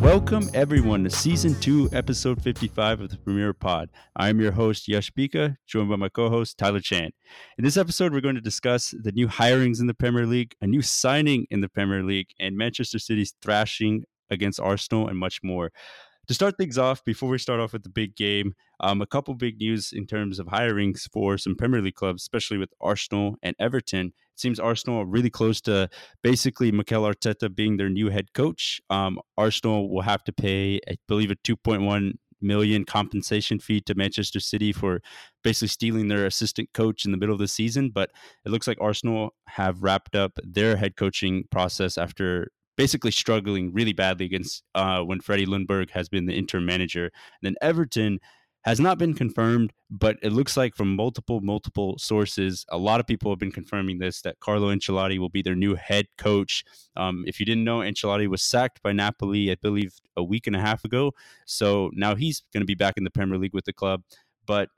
Welcome everyone to season two, episode 55 of the Premier Pod. I am your host, Yash Bhika, joined by my co-host, Tyler Chan. In this episode, we're going to discuss the new hirings in the Premier League, a new signing in the Premier League, and Manchester City's thrashing against Arsenal and much more. To start things off, before we start off with the big game, um, a couple big news in terms of hirings for some Premier League clubs, especially with Arsenal and Everton. It seems Arsenal are really close to basically Mikel Arteta being their new head coach. Um, Arsenal will have to pay, I believe, a 2.1 million compensation fee to Manchester City for basically stealing their assistant coach in the middle of the season. But it looks like Arsenal have wrapped up their head coaching process after basically struggling really badly against uh, when Freddie Ljungberg has been the interim manager. And then Everton has not been confirmed, but it looks like from multiple, multiple sources, a lot of people have been confirming this that Carlo Ancelotti will be their new head coach. Um, if you didn't know, Ancelotti was sacked by Napoli, I believe, a week and a half ago. So now he's going to be back in the Premier League with the club. But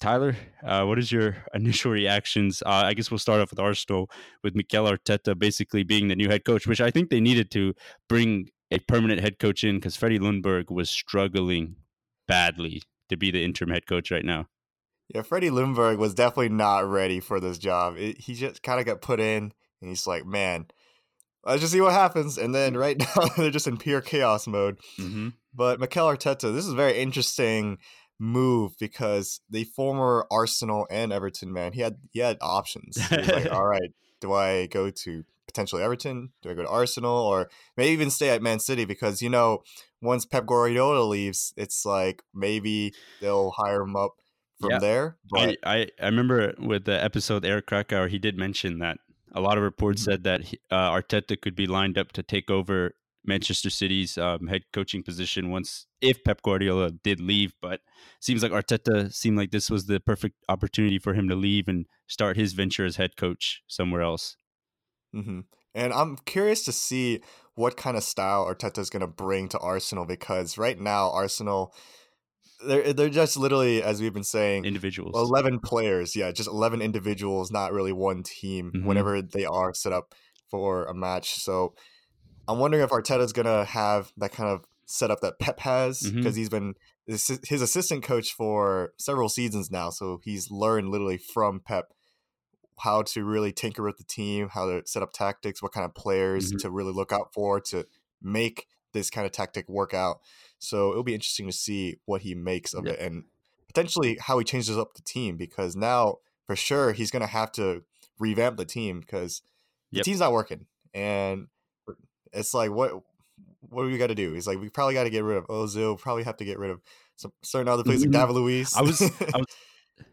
Tyler, uh, what is your initial reactions? Uh, I guess we'll start off with Arsenal, with Mikel Arteta basically being the new head coach, which I think they needed to bring a permanent head coach in because Freddie Ljungberg was struggling badly to be the interim head coach right now. Yeah, Freddie Ljungberg was definitely not ready for this job. It, he just kind of got put in, and he's like, "Man, let's just see what happens." And then right now they're just in pure chaos mode. Mm-hmm. But Mikel Arteta, this is very interesting move because the former Arsenal and Everton man, he had he had options. He like, all right, do I go to potentially Everton? Do I go to Arsenal or maybe even stay at Man City? Because you know, once Pep Guardiola leaves, it's like maybe they'll hire him up from yeah. there. But... I, I, I remember with the episode Eric Krakauer, he did mention that a lot of reports mm-hmm. said that uh, Arteta could be lined up to take over Manchester City's um, head coaching position once if Pep Guardiola did leave. But seems like Arteta seemed like this was the perfect opportunity for him to leave and start his venture as head coach somewhere else. Mm-hmm. And I'm curious to see what kind of style Arteta is going to bring to Arsenal because right now Arsenal they're they're just literally as we've been saying individuals 11 players yeah just 11 individuals not really one team mm-hmm. whenever they are set up for a match so I'm wondering if Arteta's gonna have that kind of setup that Pep has because mm-hmm. he's been his assistant coach for several seasons now, so he's learned literally from Pep how to really tinker with the team, how to set up tactics, what kind of players mm-hmm. to really look out for to make this kind of tactic work out. So it'll be interesting to see what he makes of it and potentially how he changes up the team because now for sure he's going to have to revamp the team because the team's not working and it's like what what do we got to do? He's like, we probably got to get rid of Ozil. Probably have to get rid of some certain other players like mm-hmm. David Luiz. I was, I was,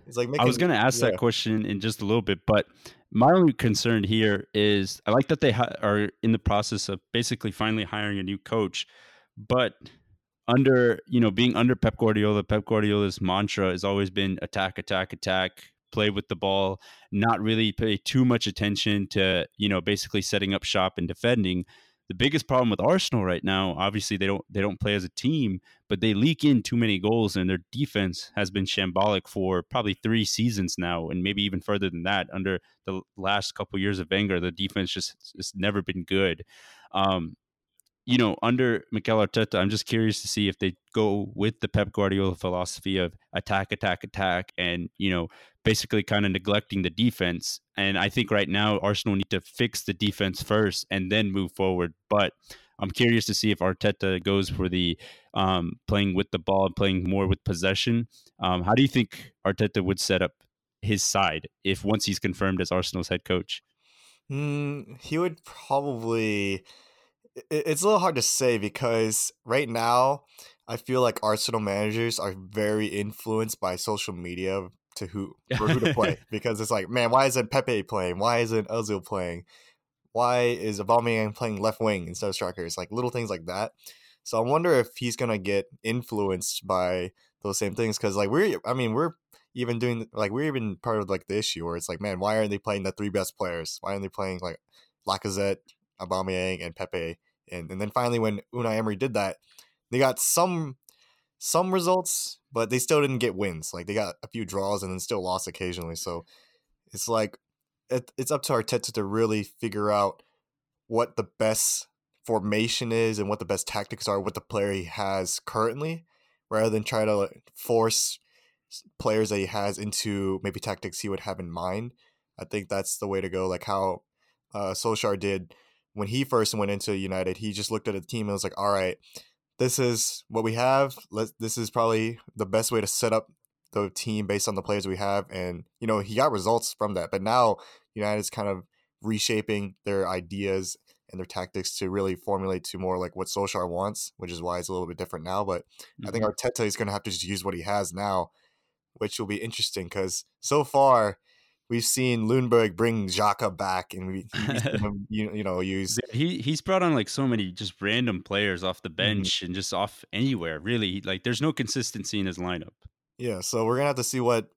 He's like, making, I was going to ask yeah. that question in just a little bit, but my only concern here is I like that they ha- are in the process of basically finally hiring a new coach, but under you know being under Pep Guardiola, Pep Guardiola's mantra has always been attack, attack, attack, play with the ball, not really pay too much attention to you know basically setting up shop and defending the biggest problem with Arsenal right now, obviously they don't they don't play as a team, but they leak in too many goals and their defense has been shambolic for probably 3 seasons now and maybe even further than that under the last couple years of Wenger, the defense just has never been good. Um, you know, under Mikel Arteta, I'm just curious to see if they go with the Pep Guardiola philosophy of attack, attack, attack, and you know, basically kind of neglecting the defense. And I think right now Arsenal need to fix the defense first and then move forward. But I'm curious to see if Arteta goes for the um, playing with the ball, playing more with possession. Um, how do you think Arteta would set up his side if once he's confirmed as Arsenal's head coach? Mm, he would probably it's a little hard to say because right now I feel like Arsenal managers are very influenced by social media to who for who to play because it's like, man, why isn't Pepe playing? Why isn't Ozil playing? Why is Aubameyang playing left wing instead of striker? It's like little things like that. So I wonder if he's gonna get influenced by those same things because like we're, I mean, we're even doing like we're even part of like the issue where it's like, man, why aren't they playing the three best players? Why aren't they playing like Lacazette, Aubameyang, and Pepe? And and then finally, when Unai Emery did that, they got some some results, but they still didn't get wins. Like they got a few draws and then still lost occasionally. So it's like it, it's up to Arteta to really figure out what the best formation is and what the best tactics are with the player he has currently, rather than try to force players that he has into maybe tactics he would have in mind. I think that's the way to go. Like how uh, Solskjaer did when he first went into United. He just looked at the team and was like, "All right, this is what we have. Let this is probably the best way to set up the team based on the players we have." And you know, he got results from that. But now United's kind of reshaping their ideas and their tactics to really formulate to more like what Solskjaer wants, which is why it's a little bit different now. But mm-hmm. I think mm-hmm. Arteta is going to have to just use what he has now, which will be interesting because so far we've seen Ljungberg bring Xhaka back, and we you, you know use he he's brought on like so many just random players off the mm-hmm. bench mm-hmm. and just off anywhere. Really, like there's no consistency in his lineup. Yeah, so we're gonna have to see what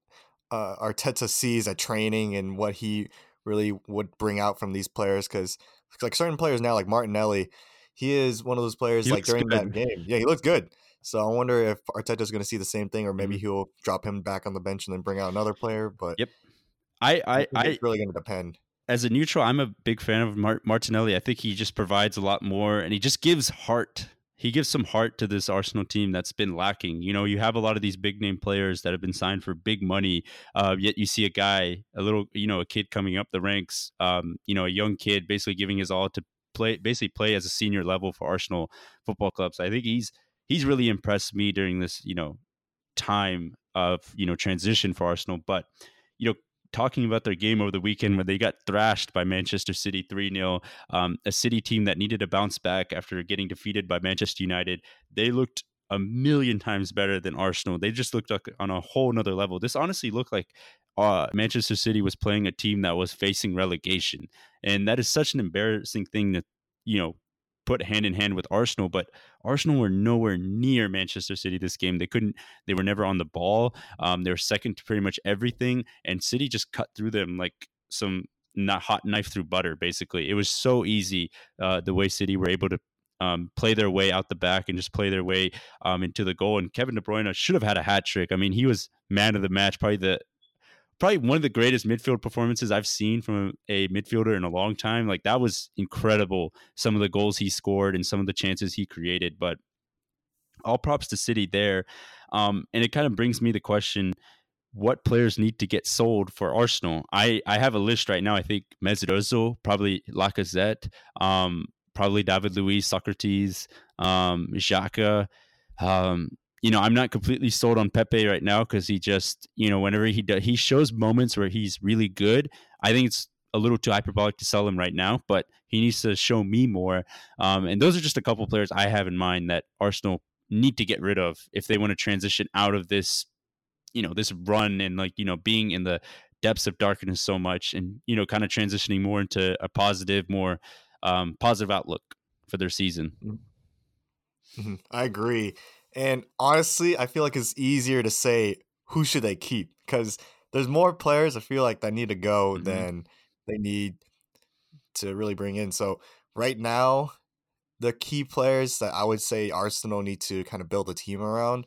uh, Arteta sees at training and what he really would bring out from these players because like certain players now, like Martinelli, he is one of those players he like during good. that game. Yeah, he looks good. So I wonder if Arteta's going to see the same thing, or maybe mm-hmm. he'll drop him back on the bench and then bring out another player. But yep, I I, I it's really going to depend. As a neutral, I'm a big fan of Mart- Martinelli. I think he just provides a lot more, and he just gives heart. He gives some heart to this Arsenal team that's been lacking. You know, you have a lot of these big name players that have been signed for big money, uh, yet you see a guy, a little, you know, a kid coming up the ranks, um, you know, a young kid basically giving his all to play, basically play as a senior level for Arsenal Football Club. So I think he's he's really impressed me during this, you know, time of you know transition for Arsenal. But you know, talking about their game over the weekend where they got thrashed by Manchester City 3 0, um, a City team that needed to bounce back after getting defeated by Manchester United. They looked a million times better than Arsenal. They just looked like on a whole nother level. This honestly looked like uh, Manchester City was playing a team that was facing relegation. And that is such an embarrassing thing to, you know, put hand in hand with Arsenal, but Arsenal were nowhere near Manchester City this game. They couldn't, they were never on the ball. Um, they were second to pretty much everything, and City just cut through them like some not hot knife through butter. Basically, it was so easy uh, the way City were able to um, play their way out the back and just play their way um, into the goal. And Kevin De Bruyne should have had a hat trick. I mean, he was man of the match, probably the probably one of the greatest midfield performances I've seen from a midfielder in a long time. Like that was incredible. Some of the goals he scored and some of the chances he created, but all props to City there. Um, and it kind of brings me the question what players need to get sold for Arsenal? I, I have a list right now. I think Mesut Ozil, probably Lacazette, um, probably David Luiz, Sokratis, um, Xhaka, um, you know, I'm not completely sold on Pepe right now because he just, you know, whenever he does, he shows moments where he's really good. I think it's a little too hyperbolic to sell him right now, but he needs to show me more. Um, and those are just a couple players I have in mind that Arsenal need to get rid of if they want to transition out of this, you know, this run and like, you know, being in the depths of darkness so much and, you know, kind of transitioning more into a positive, more um, positive outlook for their season. Mm-hmm. I agree. And honestly, I feel like it's easier to say who should they keep because there's more players I feel like that need to go mm-hmm. than they need to really bring in. So right now, the key players that I would say Arsenal need to kind of build a team around,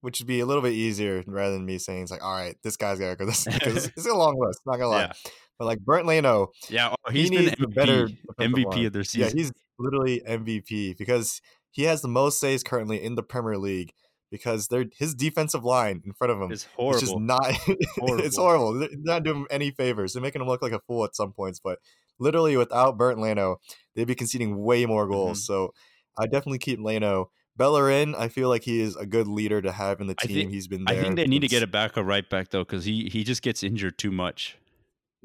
which would be a little bit easier rather than me saying it's like, all right, this guy's gotta go. This because it's a long list. Not gonna lie. Yeah. But like Bernd Leno, yeah, oh, he's he been MVP, better MVP of their season. Yeah, he's literally MVP because he has the most saves currently in the Premier League because they're his defensive line in front of him is horrible. It's just not horrible. it's horrible. They're not doing him any favors. They're making him look like a fool at some points, but literally without Bernd Leno, they'd be conceding way more goals. Mm-hmm. So I definitely keep Leno. Bellerin, I feel like he is a good leader to have in the team. Think, He's been there. I think they need to get a back a right back though, because he he just gets injured too much.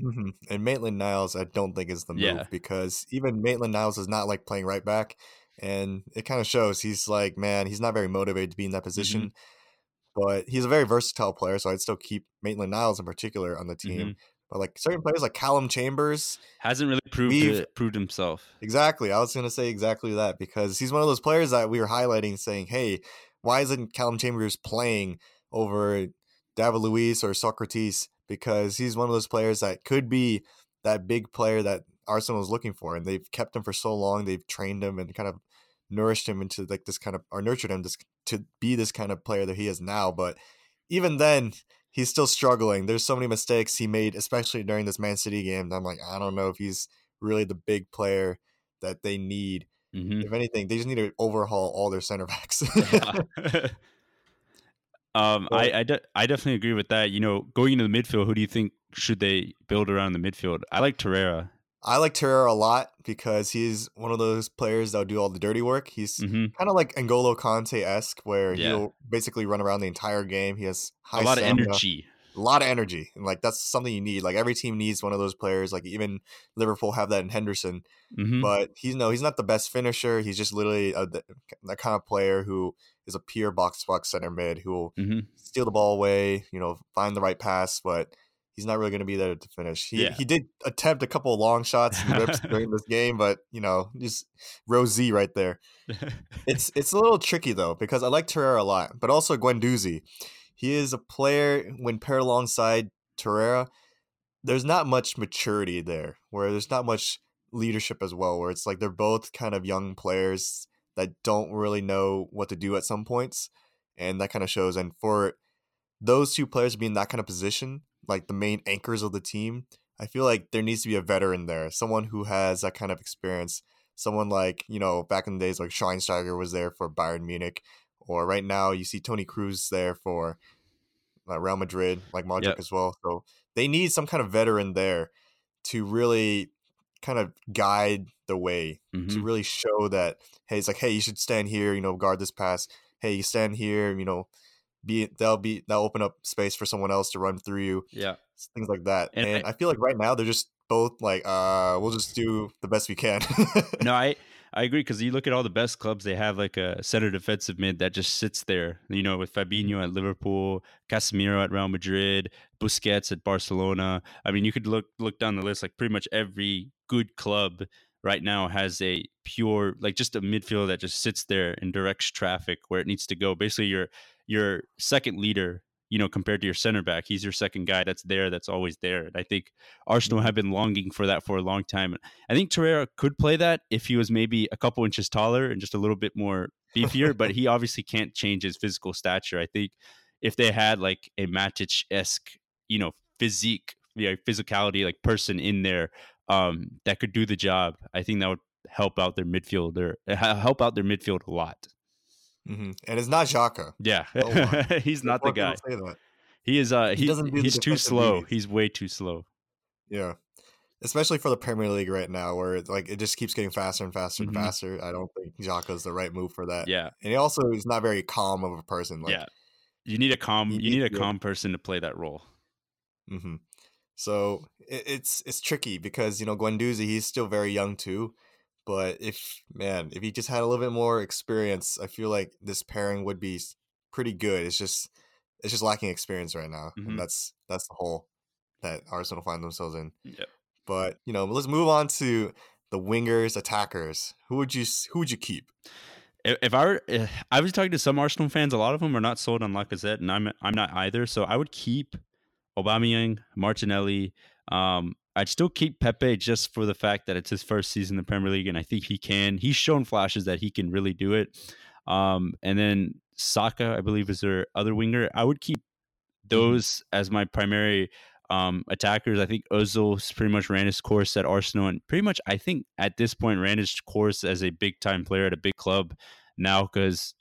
Mm-hmm. And Maitland Niles, I don't think is the move yeah. because even Maitland Niles is not like playing right back and it kind of shows he's like man he's not very motivated to be in that position mm-hmm. but he's a very versatile player so i'd still keep maitland niles in particular on the team mm-hmm. but like certain players like callum chambers hasn't really proved it, proved himself exactly i was going to say exactly that because he's one of those players that we were highlighting saying hey why isn't callum chambers playing over david luiz or Sokratis?" because he's one of those players that could be that big player that Arsenal is looking for, and they've kept him for so long. They've trained him and kind of nourished him into like this kind of or nurtured him to, to be this kind of player that he is now. But even then, he's still struggling. There's so many mistakes he made, especially during this Man City game. I'm like, I don't know if he's really the big player that they need. Mm-hmm. If anything, they just need to overhaul all their center backs. um, I I, de- I definitely agree with that. You know, going into the midfield, who do you think should they build around the midfield? I like Torreira. I like Torreira a lot because he's one of those players that'll do all the dirty work. He's mm-hmm. kind of like N'Golo Kante esque, where yeah. he'll basically run around the entire game. He has a lot stamina, of energy, a lot of energy, and like that's something you need. Like every team needs one of those players. Like even Liverpool have that in Henderson, mm-hmm. but he's no, he's not the best finisher. He's just literally a, that kind of player who is a pure box box center mid who will mm-hmm. steal the ball away, you know, find the right pass, but he's not really going to be there to finish. He yeah. he did attempt a couple of long shots and rips during this game, but you know, just Rosie right there. it's it's a little tricky though because I like Torreira a lot, but also Guendouzi. He is a player when paired alongside Torreira. There's not much maturity there, where there's not much leadership as well. Where it's like they're both kind of young players that don't really know what to do at some points, and that kind of shows. And for those two players being that kind of position, like the main anchors of the team, I feel like there needs to be a veteran there, someone who has that kind of experience. Someone like, you know, back in the days, like Schweinsteiger was there for Bayern Munich, or right now you see Toni Kroos there for uh, Real Madrid, like Modric yep. as well. So they need some kind of veteran there to really kind of guide the way, mm-hmm. to really show that, hey, it's like, hey, you should stand here, you know, guard this pass. Hey, you stand here, you know, be they'll be they'll open up space for someone else to run through you. Yeah, things like that. And, and I, I, feel like right now they're just both like, uh, we'll just do the best we can. no, I I agree because you look at all the best clubs, they have like a center defensive mid that just sits there. You know, with Fabinho at Liverpool, Casemiro at Real Madrid, Busquets at Barcelona. I mean, you could look look down the list. Like pretty much every good club right now has a pure like just a midfield that just sits there and directs traffic where it needs to go. Basically, your your second leader, you know, compared to your center back, he's your second guy that's there, that's always there. And I think Arsenal have been longing for that for a long time. I think Torreira could play that if he was maybe a couple inches taller and just a little bit more beefier, but he obviously can't change his physical stature. I think if they had like a Matic esque, you know, physique, you know, physicality like person in there um, that could do the job, I think that would help out their midfielder, help out their midfield a lot. Mm-hmm. And it's not Xhaka. Yeah, oh, he's not the guy. He is. Uh, he, he doesn't. he's too slow. He's way too slow. Yeah, especially for the Premier League right now, where it, like it just keeps getting faster and faster and mm-hmm. faster. I don't think is the right move for that. Yeah, and he also is not very calm of a person. Like, yeah, you need a calm. You, need, a calm person to play that role. Mm-hmm. So it, it's it's tricky because you know Guendouzi he's still very young too, but if man, if he just had a little bit more experience, I feel like this pairing would be pretty good. It's just it's just lacking experience right now, mm-hmm. and that's that's the hole that Arsenal find themselves in. Yep. But you know, let's move on to the wingers, attackers. Who would you who would you keep? If I were, if eh, I was talking to some Arsenal fans, a lot of them are not sold on Lacazette, and I'm I'm not either. So I would keep Aubameyang, Martinelli, um, I'd still keep Pepe just for the fact that it's his first season in the Premier League, and I think he can. He's shown flashes that he can really do it. Um, and then Saka, I believe, is their other winger. I would keep mm-hmm. those as my primary um, attackers. I think Ozil pretty much ran his course at Arsenal, and pretty much I think at this point ran his course as a big time player at a big club now because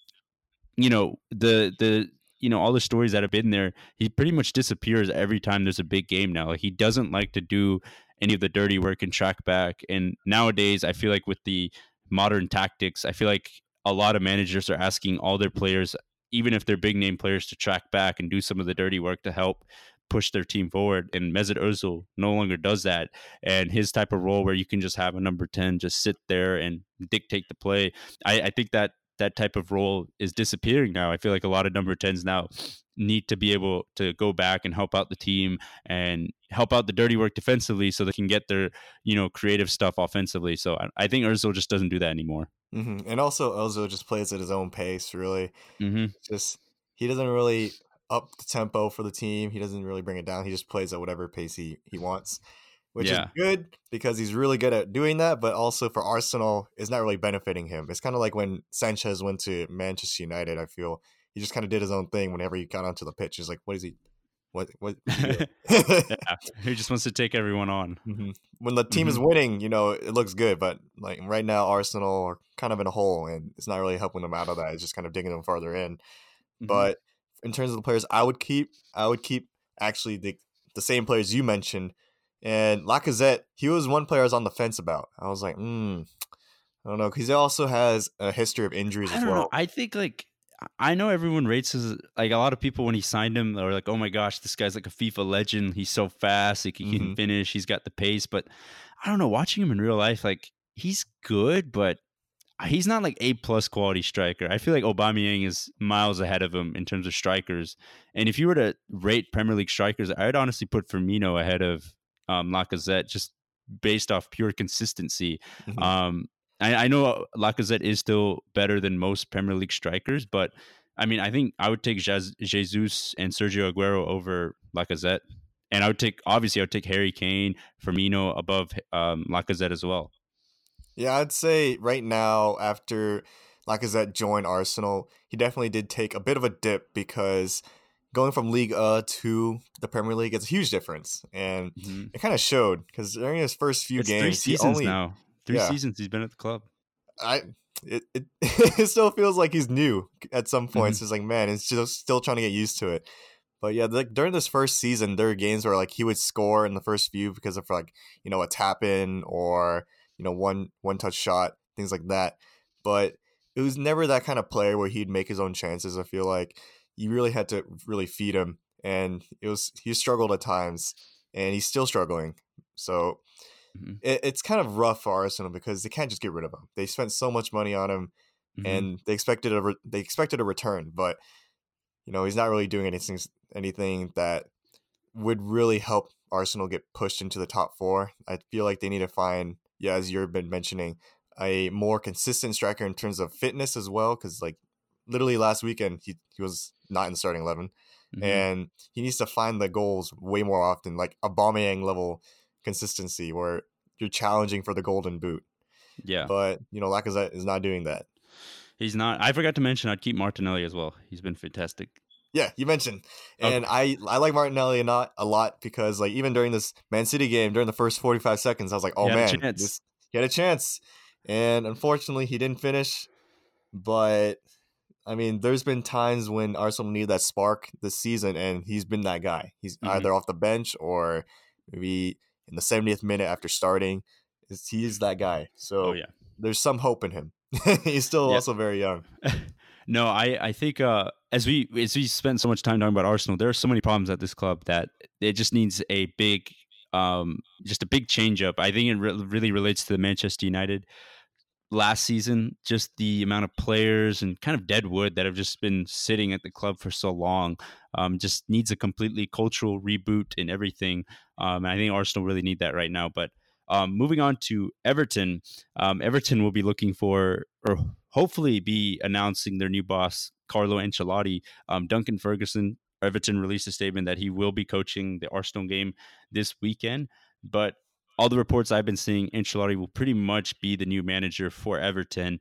you know the the you know all the stories that have been there he pretty much disappears every time there's a big game now. He doesn't like to do any of the dirty work and track back and nowadays i feel like with the modern tactics i feel like a lot of managers are asking all their players even if they're big name players to track back and do some of the dirty work to help push their team forward and Mesut Ozil no longer does that and his type of role where you can just have a number 10 just sit there and dictate the play I, I think that that type of role is disappearing now. I feel like a lot of number 10s now need to be able to go back and help out the team and help out the dirty work defensively so they can get their, you know, creative stuff offensively. So I, I think Ozil just doesn't do that anymore. Mm-hmm. And also Ozil just plays at his own pace, really. Mm-hmm. Just, he doesn't really up the tempo for the team. He doesn't really bring it down. He just plays at whatever pace he, he wants which yeah. is good because he's really good at doing that. But also for Arsenal, it's not really benefiting him. It's kind of like when Sanchez went to Manchester United. I feel he just kind of did his own thing whenever he got onto the pitch. He's like, what is he? what what yeah, he just wants to take everyone on. Mm-hmm. When the team mm-hmm. is winning, you know, it looks good, but like right now, Arsenal are kind of in a hole, and it's not really helping them out of that. It's just kind of digging them farther in. Mm-hmm. But in terms of the players, I would keep, I would keep actually the the same players you mentioned, and Lacazette. He was one player I was on the fence about. I was like, hmm. I don't know because he also has a history of injuries I as well. Know. I think like I know everyone rates his like a lot of people when he signed him are like, oh my gosh, this guy's like a FIFA legend. He's so fast, like he mm-hmm. can finish, he's got the pace. But I don't know, watching him in real life, like he's good, but he's not like a plus quality striker. I feel like Aubameyang is miles ahead of him in terms of strikers. And if you were to rate Premier League strikers, I'd honestly put Firmino ahead of um, Lacazette just based off pure consistency. Mm-hmm. Um, I, I know Lacazette is still better than most Premier League strikers, but I mean, I think I would take Jesus and Sergio Aguero over Lacazette, and I would take obviously I would take Harry Kane, Firmino above um, Lacazette as well. Yeah, I'd say right now after Lacazette joined Arsenal, he definitely did take a bit of a dip because going from League A to the Premier League is a huge difference, and mm-hmm. it kind of showed because during his first few it's games, three seasons only, now. Three yeah. seasons he's been at the club. I it, it, it still feels like he's new at some points. Mm-hmm. It's like man, it's just still trying to get used to it. But yeah, like during this first season, there were games where like he would score in the first few because of like you know a tap in or you know one one touch shot, things like that. But it was never that kind of player where he'd make his own chances. I feel like you really had to really feed him, and it was he struggled at times, and he's still struggling. So Mm-hmm. It, it's kind of rough for Arsenal because they can't just get rid of him. They spent so much money on him, mm-hmm. and they expected a re- they expected a return, but you know he's not really doing anything anything that would really help Arsenal get pushed into the top four. I feel like they need to find, yeah, as you've been mentioning, a more consistent striker in terms of fitness as well. Because like literally last weekend, he, he was not in the starting 11 mm-hmm. and he needs to find the goals way more often, like a Aubameyang level consistency where you're challenging for the golden boot. Yeah. But, you know, Lacazette is not doing that. He's not. I forgot to mention I'd keep Martinelli as well. He's been fantastic. Yeah, you mentioned, and okay. I I like Martinelli not a lot because like even during this Man City game during the first forty five seconds, I was like, oh man, this, he had a chance, and unfortunately he didn't finish. But I mean, there's been times when Arsenal needed that spark this season, and he's been that guy. He's mm-hmm. either off the bench or maybe in the 70th minute after starting. He is that guy. So oh, yeah. there's some hope in him. He's still also very young. no, I I think uh, as we as we spend so much time talking about Arsenal, there are so many problems at this club that it just needs a big um just a big change up. I think it re- really relates to the Manchester United last season, just the amount of players and kind of dead wood that have just been sitting at the club for so long, um, just needs a completely cultural reboot and everything. Um, and I think Arsenal really need that right now. But um, moving on to Everton, um, Everton will be looking for, or hopefully be announcing their new boss, Carlo Ancelotti. Um, Duncan Ferguson, Everton released a statement that he will be coaching the Arsenal game this weekend. But all the reports I've been seeing, Ancelotti will pretty much be the new manager for Everton.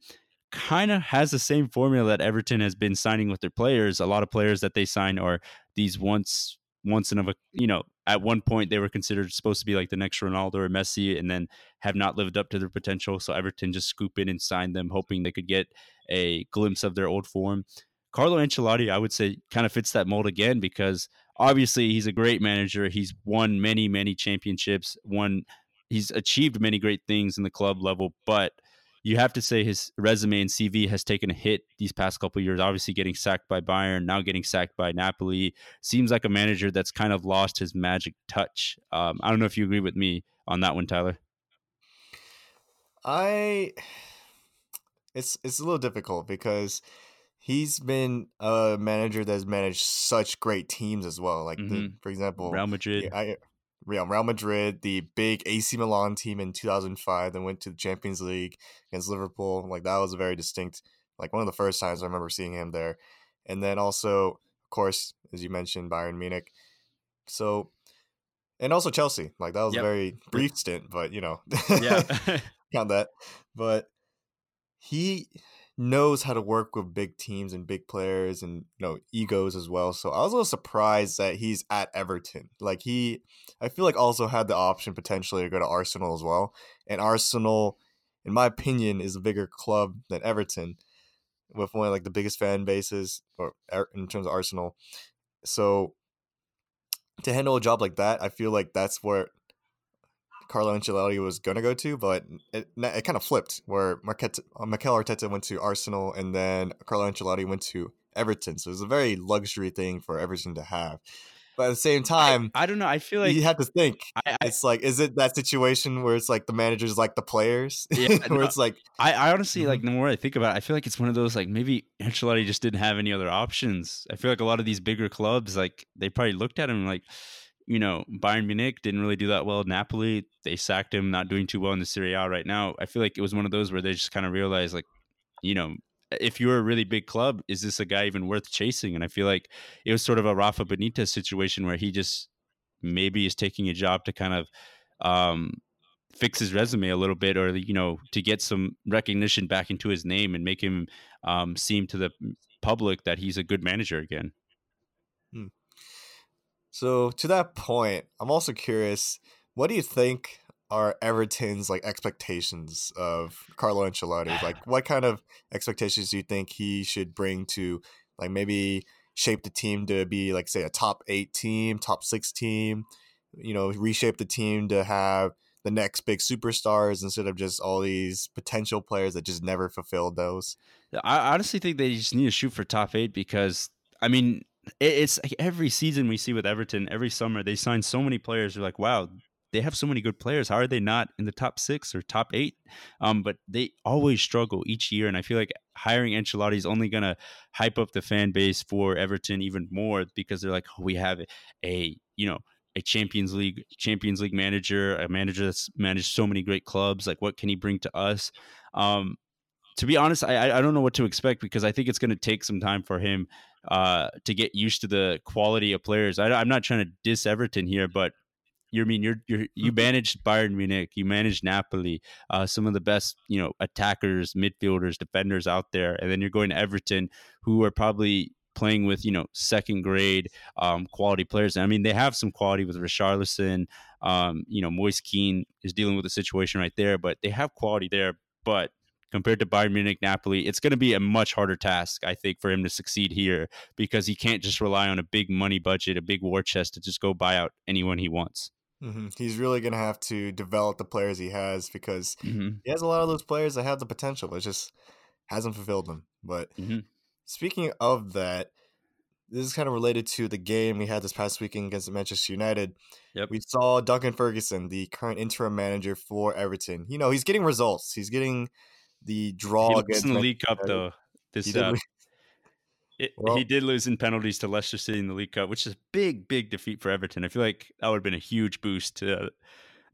Kind of has the same formula that Everton has been signing with their players. A lot of players that they sign are these once once in a you know at one point they were considered supposed to be like the next Ronaldo or Messi, and then have not lived up to their potential. So Everton just scoop in and sign them, hoping they could get a glimpse of their old form. Carlo Ancelotti, I would say, kind of fits that mold again because obviously he's a great manager. He's won many, many championships, won he's achieved many great things in the club level, but you have to say his resume and CV has taken a hit these past couple years. Obviously, getting sacked by Bayern, now getting sacked by Napoli. Seems like a manager that's kind of lost his magic touch. Um, I don't know if you agree with me on that one, Tyler. I, it's it's a little difficult because he's been a manager that's managed such great teams as well. Like mm-hmm. the, for example, Real Madrid. I, Real, Real Madrid, the big AC Milan team in 2005, then went to the Champions League against Liverpool. Like that was a very distinct, like one of the first times I remember seeing him there. And then also, of course, as you mentioned, Bayern Munich. So, and also Chelsea. Like that was yep. a very brief stint, but you know, yeah, count that. But he, knows how to work with big teams and big players and you know egos as well. So I was a little surprised that he's at Everton. Like he, I feel like also had the option potentially to go to Arsenal as well. And Arsenal, in my opinion, is a bigger club than Everton, with one of like the biggest fan bases or er, in terms of Arsenal. So to handle a job like that, I feel like that's where Carlo Ancelotti was going to go to, but it, it kind of flipped where Marquette, uh, Mikel Arteta went to Arsenal and then Carlo Ancelotti went to Everton. So it was a very luxury thing for Everton to have. But at the same time, I, I don't know. I feel like you have to think. I, I, it's like, is it that situation where it's like the managers like the players? Yeah, where no, it's like, I, I honestly mm-hmm. like the more I think about it, I feel like it's one of those like maybe Ancelotti just didn't have any other options. I feel like a lot of these bigger clubs, like they probably looked at him like, you know, Bayern Munich didn't really do that well. Napoli, they sacked him, not doing too well in the Serie A right now. I feel like it was one of those where they just kind of realized, like, you know, if you're a really big club, is this a guy even worth chasing? And I feel like it was sort of a Rafa Benitez situation where he just maybe is taking a job to kind of um, fix his resume a little bit, or you know, to get some recognition back into his name and make him um, seem to the public that he's a good manager again. Hmm. So to that point, I'm also curious, what do you think are Everton's like expectations of Carlo Ancelotti? Like what kind of expectations do you think he should bring to like maybe shape the team to be like say a top 8 team, top 6 team, you know, reshape the team to have the next big superstars instead of just all these potential players that just never fulfilled those. I honestly think they just need to shoot for top 8 because I mean it's like every season we see with Everton, every summer they sign so many players. You're like, wow, they have so many good players. How are they not in the top six or top eight? Um, but they always struggle each year, and I feel like hiring Ancelotti is only going to hype up the fan base for Everton even more because they're like, oh, we have a you know a Champions League Champions League manager, a manager that's managed so many great clubs. Like, what can he bring to us? Um, to be honest, I I don't know what to expect because I think it's going to take some time for him uh, to get used to the quality of players. I, am not trying to diss Everton here, but you I mean you're, you're you mm-hmm. managed Bayern Munich, you managed Napoli, uh, some of the best you know attackers, midfielders, defenders out there, and then you're going to Everton, who are probably playing with you know second grade um, quality players. I mean, they have some quality with Richarlison. Um, you know, Moise Kean is dealing with a situation right there, but they have quality there. But compared to Bayern Munich, Napoli, it's going to be a much harder task, I think, for him to succeed here because he can't just rely on a big money budget, a big war chest to just go buy out anyone he wants. Mm-hmm. He's really going to have to develop the players he has because mm-hmm. he has a lot of those players that have the potential, but just hasn't fulfilled them. But mm-hmm. speaking of that, this is kind of related to the game we had this past weekend against Manchester United. Yep. We saw Duncan Ferguson, the current interim manager for Everton. You know, he's getting results. He's getting the draw he against in the League Cup though. This uh, it, well, he did lose in penalties to Leicester City in the League Cup, which is a big, big defeat for Everton. I feel like that would have been a huge boost to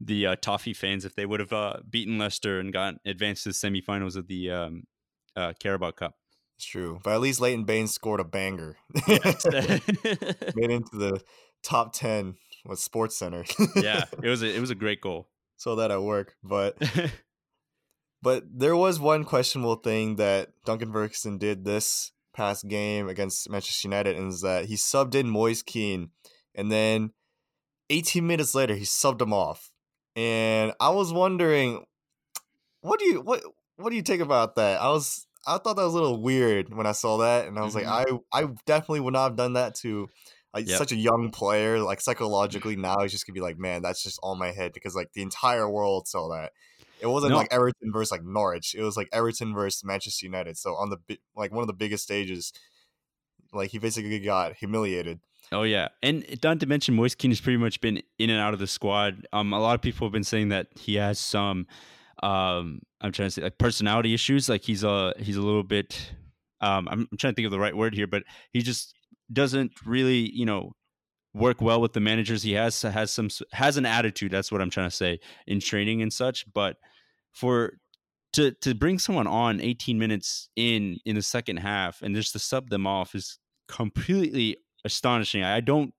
the uh, Toffee fans if they would have uh, beaten Leicester and got advanced to the semifinals of the um, uh, Carabao Cup. It's true, but at least Leighton Baines scored a banger. Yes. Made into the top ten with Sports Center. yeah, it was a, it was a great goal. Saw that at work, but but there was one questionable thing that Duncan Ferguson did this past game against Manchester United, and is that he subbed in Moise Kean, and then 18 minutes later he subbed him off. And I was wondering, what do you what what do you think about that? I was I thought that was a little weird when I saw that, and I was mm-hmm. like, I I definitely would not have done that to like yep. such a young player. Like psychologically now, he's just gonna be like, man, that's just all my head because like the entire world saw that. It wasn't no. like Everton versus like Norwich. It was like Everton versus Manchester United. So on the like one of the biggest stages, like he basically got humiliated. Oh yeah, and not to mention Moise Kean has pretty much been in and out of the squad. Um, a lot of people have been saying that he has some, um, I'm trying to say like personality issues. Like he's a he's a little bit, um, I'm, I'm trying to think of the right word here, but he just doesn't really, you know, work well with the managers he has has some has an attitude that's what i'm trying to say in training and such but for to to bring someone on 18 minutes in in the second half and just to sub them off is completely astonishing. I don't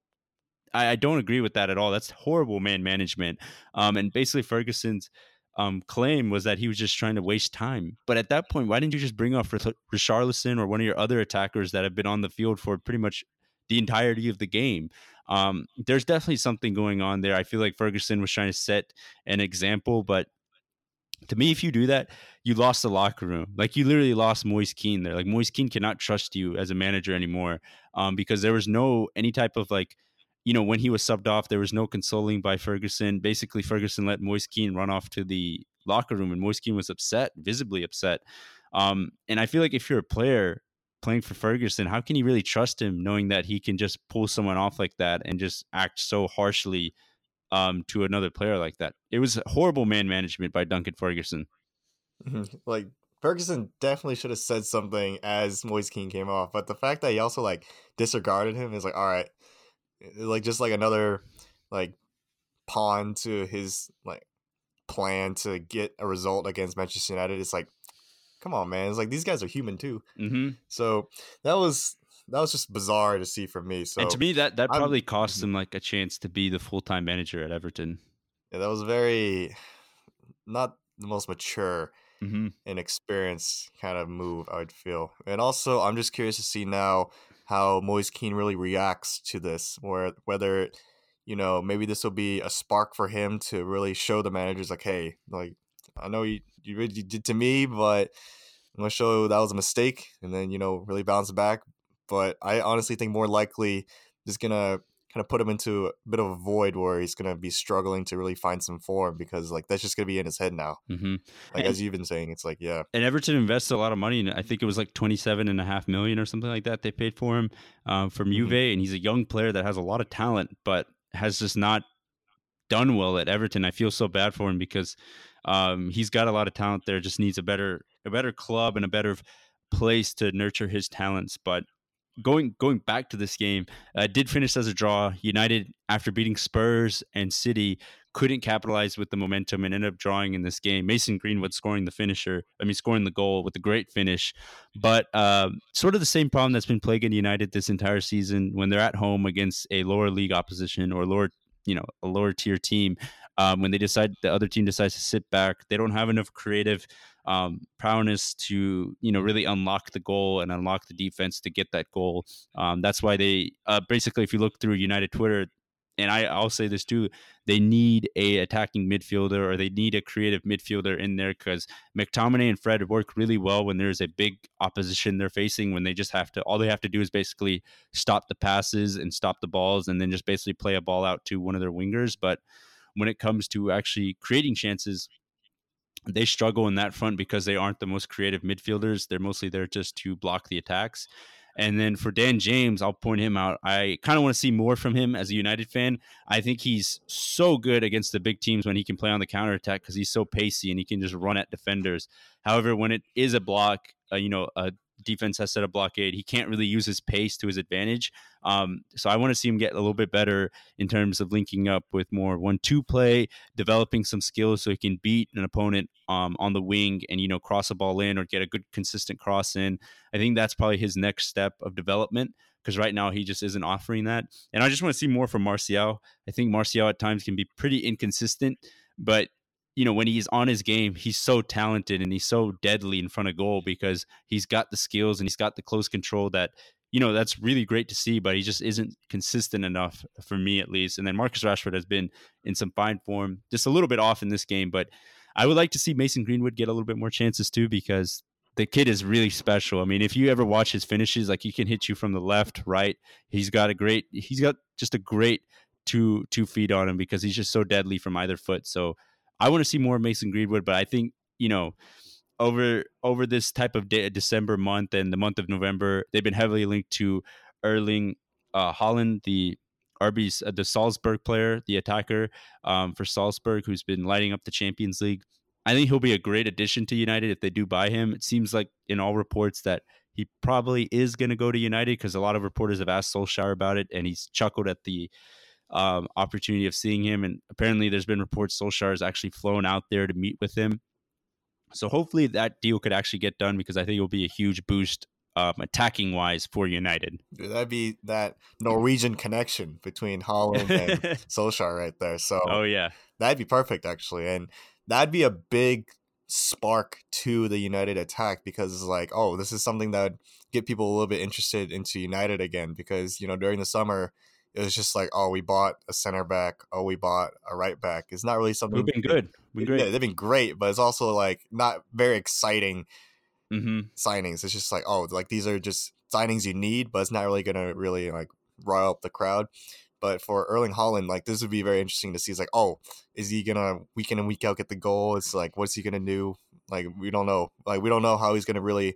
I, I don't agree with that at all. That's horrible man management. Um, and basically Ferguson's um, claim was that he was just trying to waste time. But at that point, why didn't you just bring off Richarlison or one of your other attackers that have been on the field for pretty much the entirety of the game? Um, there's definitely something going on there. I feel like Ferguson was trying to set an example, but to me, if you do that, you lost the locker room. Like you literally lost Moise Kean there. Like Moise Kean cannot trust you as a manager anymore um, because there was no any type of like, you know, when he was subbed off, there was no consoling by Ferguson. Basically, Ferguson let Moise Kean run off to the locker room, and Moise Kean was upset, visibly upset. Um, and I feel like if you're a player playing for Ferguson, how can you really trust him knowing that he can just pull someone off like that and just act so harshly um, to another player like that. It was horrible man management by Duncan Ferguson. Mm-hmm. Like Ferguson definitely should have said something as Moise Kean came off, but the fact that he also like disregarded him is like, all right, eh, like just like another like pawn to his like plan to get a result against Manchester United. It's like, come on, man. It's like these guys are human too. Mm-hmm. So that was that was just bizarre to see for me. So and to me, that that probably I'm, cost mm-hmm. him like a chance to be the full time manager at Everton. Yeah, that was very not the most mature mm-hmm. and experienced kind of move. I would feel, and also I'm just curious to see now how Moise Kean really reacts to this, or whether you know maybe this will be a spark for him to really show the managers like, hey, like I know you you really did to me, but I'm gonna show that was a mistake, and then you know really bounce back but I honestly think more likely is gonna kind of put him into a bit of a void where he's gonna be struggling to really find some form because like that's just gonna be in his head now. Mm-hmm. Like and, as you've been saying, it's like yeah. And Everton invested a lot of money, and I think it was like twenty seven and a half million or something like that they paid for him um, from mm-hmm. Juve, and he's a young player that has a lot of talent, but has just not done well at Everton. I feel so bad for him because um, he's got a lot of talent there, just needs a better a better club and a better place to nurture his talents, but going going back to this game, uh, did finish as a draw. United, after beating Spurs and City, couldn't capitalize with the momentum and ended up drawing in this game. Mason Greenwood scoring the finisher, I mean, scoring the goal with a great finish. But uh, sort of the same problem that's been plaguing United this entire season when they're at home against a lower league opposition or lower, you know, a lower tier team. Um, when they decide the other team decides to sit back, they don't have enough creative um, prowess to you know really unlock the goal and unlock the defense to get that goal. Um, that's why they uh, basically, if you look through United Twitter, and I, I'll say this too, they need a attacking midfielder or they need a creative midfielder in there because McTominay and Fred work really well when there's a big opposition they're facing. When they just have to, all they have to do is basically stop the passes and stop the balls, and then just basically play a ball out to one of their wingers. But when it comes to actually creating chances, they struggle in that front because they aren't the most creative midfielders. They're mostly there just to block the attacks. And then for Dan James, I'll point him out. I kind of want to see more from him as a United fan. I think he's so good against the big teams when he can play on the counter attack because he's so pacey and he can just run at defenders. However, when it is a block, uh, you know, a defense has set a blockade. He can't really use his pace to his advantage. Um, so I want to see him get a little bit better in terms of linking up with more one-two play, developing some skills so he can beat an opponent um, on the wing and you know cross a ball in or get a good consistent cross in. I think that's probably his next step of development because right now he just isn't offering that. And I just want to see more from Martial. I think Martial at times can be pretty inconsistent, but you know, when he's on his game, he's so talented and he's so deadly in front of goal because he's got the skills and he's got the close control that, you know, that's really great to see, but he just isn't consistent enough for me at least. And then Marcus Rashford has been in some fine form, just a little bit off in this game, but I would like to see Mason Greenwood get a little bit more chances too because the kid is really special. I mean, if you ever watch his finishes, like he can hit you from the left, right. He's got a great, he's got just a great two two feet on him because he's just so deadly from either foot. So I want to see more Mason Greenwood, but I think you know over over this type of de- December month and the month of November, they've been heavily linked to Erling uh, Haaland, the RB's uh, the Salzburg player, the attacker um, for Salzburg, who's been lighting up the Champions League. I think he'll be a great addition to United if they do buy him. It seems like in all reports that he probably is going to go to United because a lot of reporters have asked Solskjaer about it, and he's chuckled at the um, opportunity of seeing him. And apparently, there's been reports Solskjaer has actually flown out there to meet with him. So hopefully that deal could actually get done because I think it will be a huge boost um, attacking wise for United. That'd be that Norwegian connection between Haaland and Solskjaer right there. So oh yeah, that'd be perfect actually. And that'd be a big spark to the United attack because it's like, oh, this is something that would get people a little bit interested into United again. Because you know during the summer it was just like, oh, we bought a center back, oh, we bought a right back. It's not really something. We've been good. We've been great. Yeah, they've been great, but it's also like not very exciting mm-hmm. signings. It's just like, oh, like these are just signings you need, but it's not really gonna really like rile up the crowd. But for Erling Haaland, like this would be very interesting to see. It's like, oh, is he gonna week in and week out get the goal? It's like, what's he gonna do? Like we don't know. Like we don't know how he's gonna really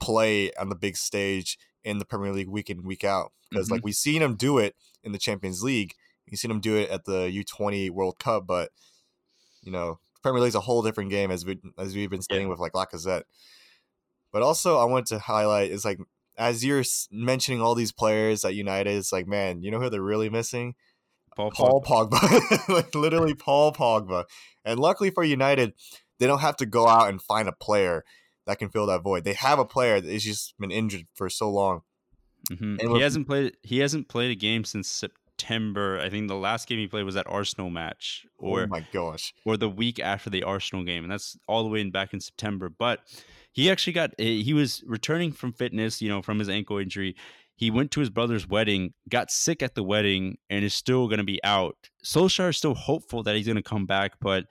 play on the big stage in the Premier League week in week out because mm-hmm. like we've seen him do it in the Champions League. You've seen him do it at the U20 World Cup, but you know, Premier League's a whole different game as we as we've been saying yeah. with like Lacazette. But also, I wanted to highlight is like as you're mentioning all these players at United, it's like, man, you know who they're really missing? Paul, Paul Pogba, Pogba. like literally Paul Pogba. And luckily for United, they don't have to go out and find a player that can fill that void. They have a player that has just been injured for so long. Mm-hmm. He hasn't played. He hasn't played a game since September. I think the last game he played was that Arsenal match, oh or oh my gosh, or the week after the Arsenal game, and that's all the way in back in September. But he actually got. Eh, he was returning from fitness, you know, from his ankle injury. He went to his brother's wedding, got sick at the wedding, and is still going to be out. Solskjaer is still hopeful that he's going to come back, but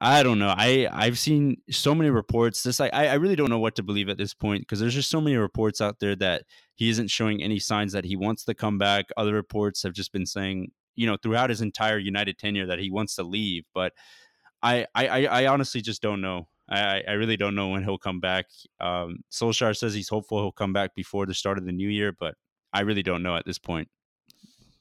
I don't know. I I've seen so many reports. This I I really don't know what to believe at this point because there's just so many reports out there that he isn't showing any signs that he wants to come back. Other reports have just been saying, you know, throughout his entire United tenure that he wants to leave. But I I I honestly just don't know. I I really don't know when he'll come back. Um, Solskjaer says he's hopeful he'll come back before the start of the new year, but I really don't know at this point.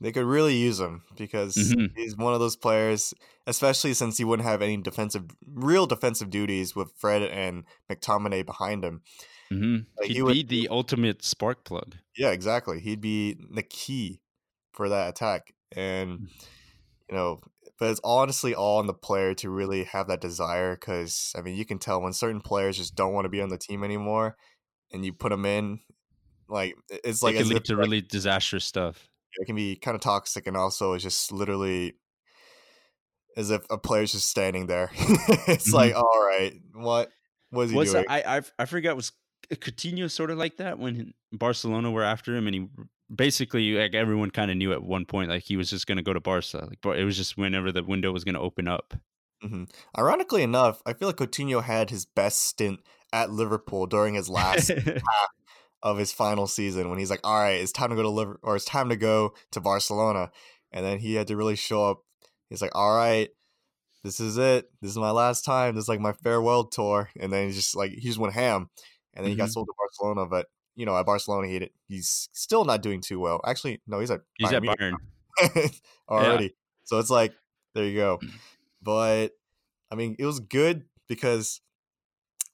They could really use him because mm-hmm. he's one of those players, especially since he wouldn't have any defensive, real defensive duties with Fred and McTominay behind him. Mm-hmm. Like He'd he would, be the ultimate spark plug. Yeah, exactly. He'd be the key for that attack, and mm. you know, but it's honestly all on the player to really have that desire. Because I mean, you can tell when certain players just don't want to be on the team anymore, and you put them in, like it's like it can lead to like, really disastrous stuff it can be kind of toxic and also it's just literally as if a player's just standing there. it's mm-hmm. like, all right, what was he What's doing? That? I, I I forgot. Was Coutinho sort of like that when Barcelona were after him, and he basically like everyone kind of knew at one point like he was just going to go to Barca. Like, it was just whenever the window was going to open up. Mm-hmm. Ironically enough, I feel like Coutinho had his best stint at Liverpool during his last half of his final season when he's like, all right, it's time to go to Liverpool or it's time to go to Barcelona. And then he had to really show up. He's like, all right, this is it. This is my last time. This is like my farewell tour. And then he's just like, he just went ham. And then mm-hmm. he got mm-hmm. sold to Barcelona. But, you know, at Barcelona, he he's still not doing too well. Actually, no, he's at he's Bayern at Bayern already. Yeah. So it's like, there you go. But, I mean, it was good because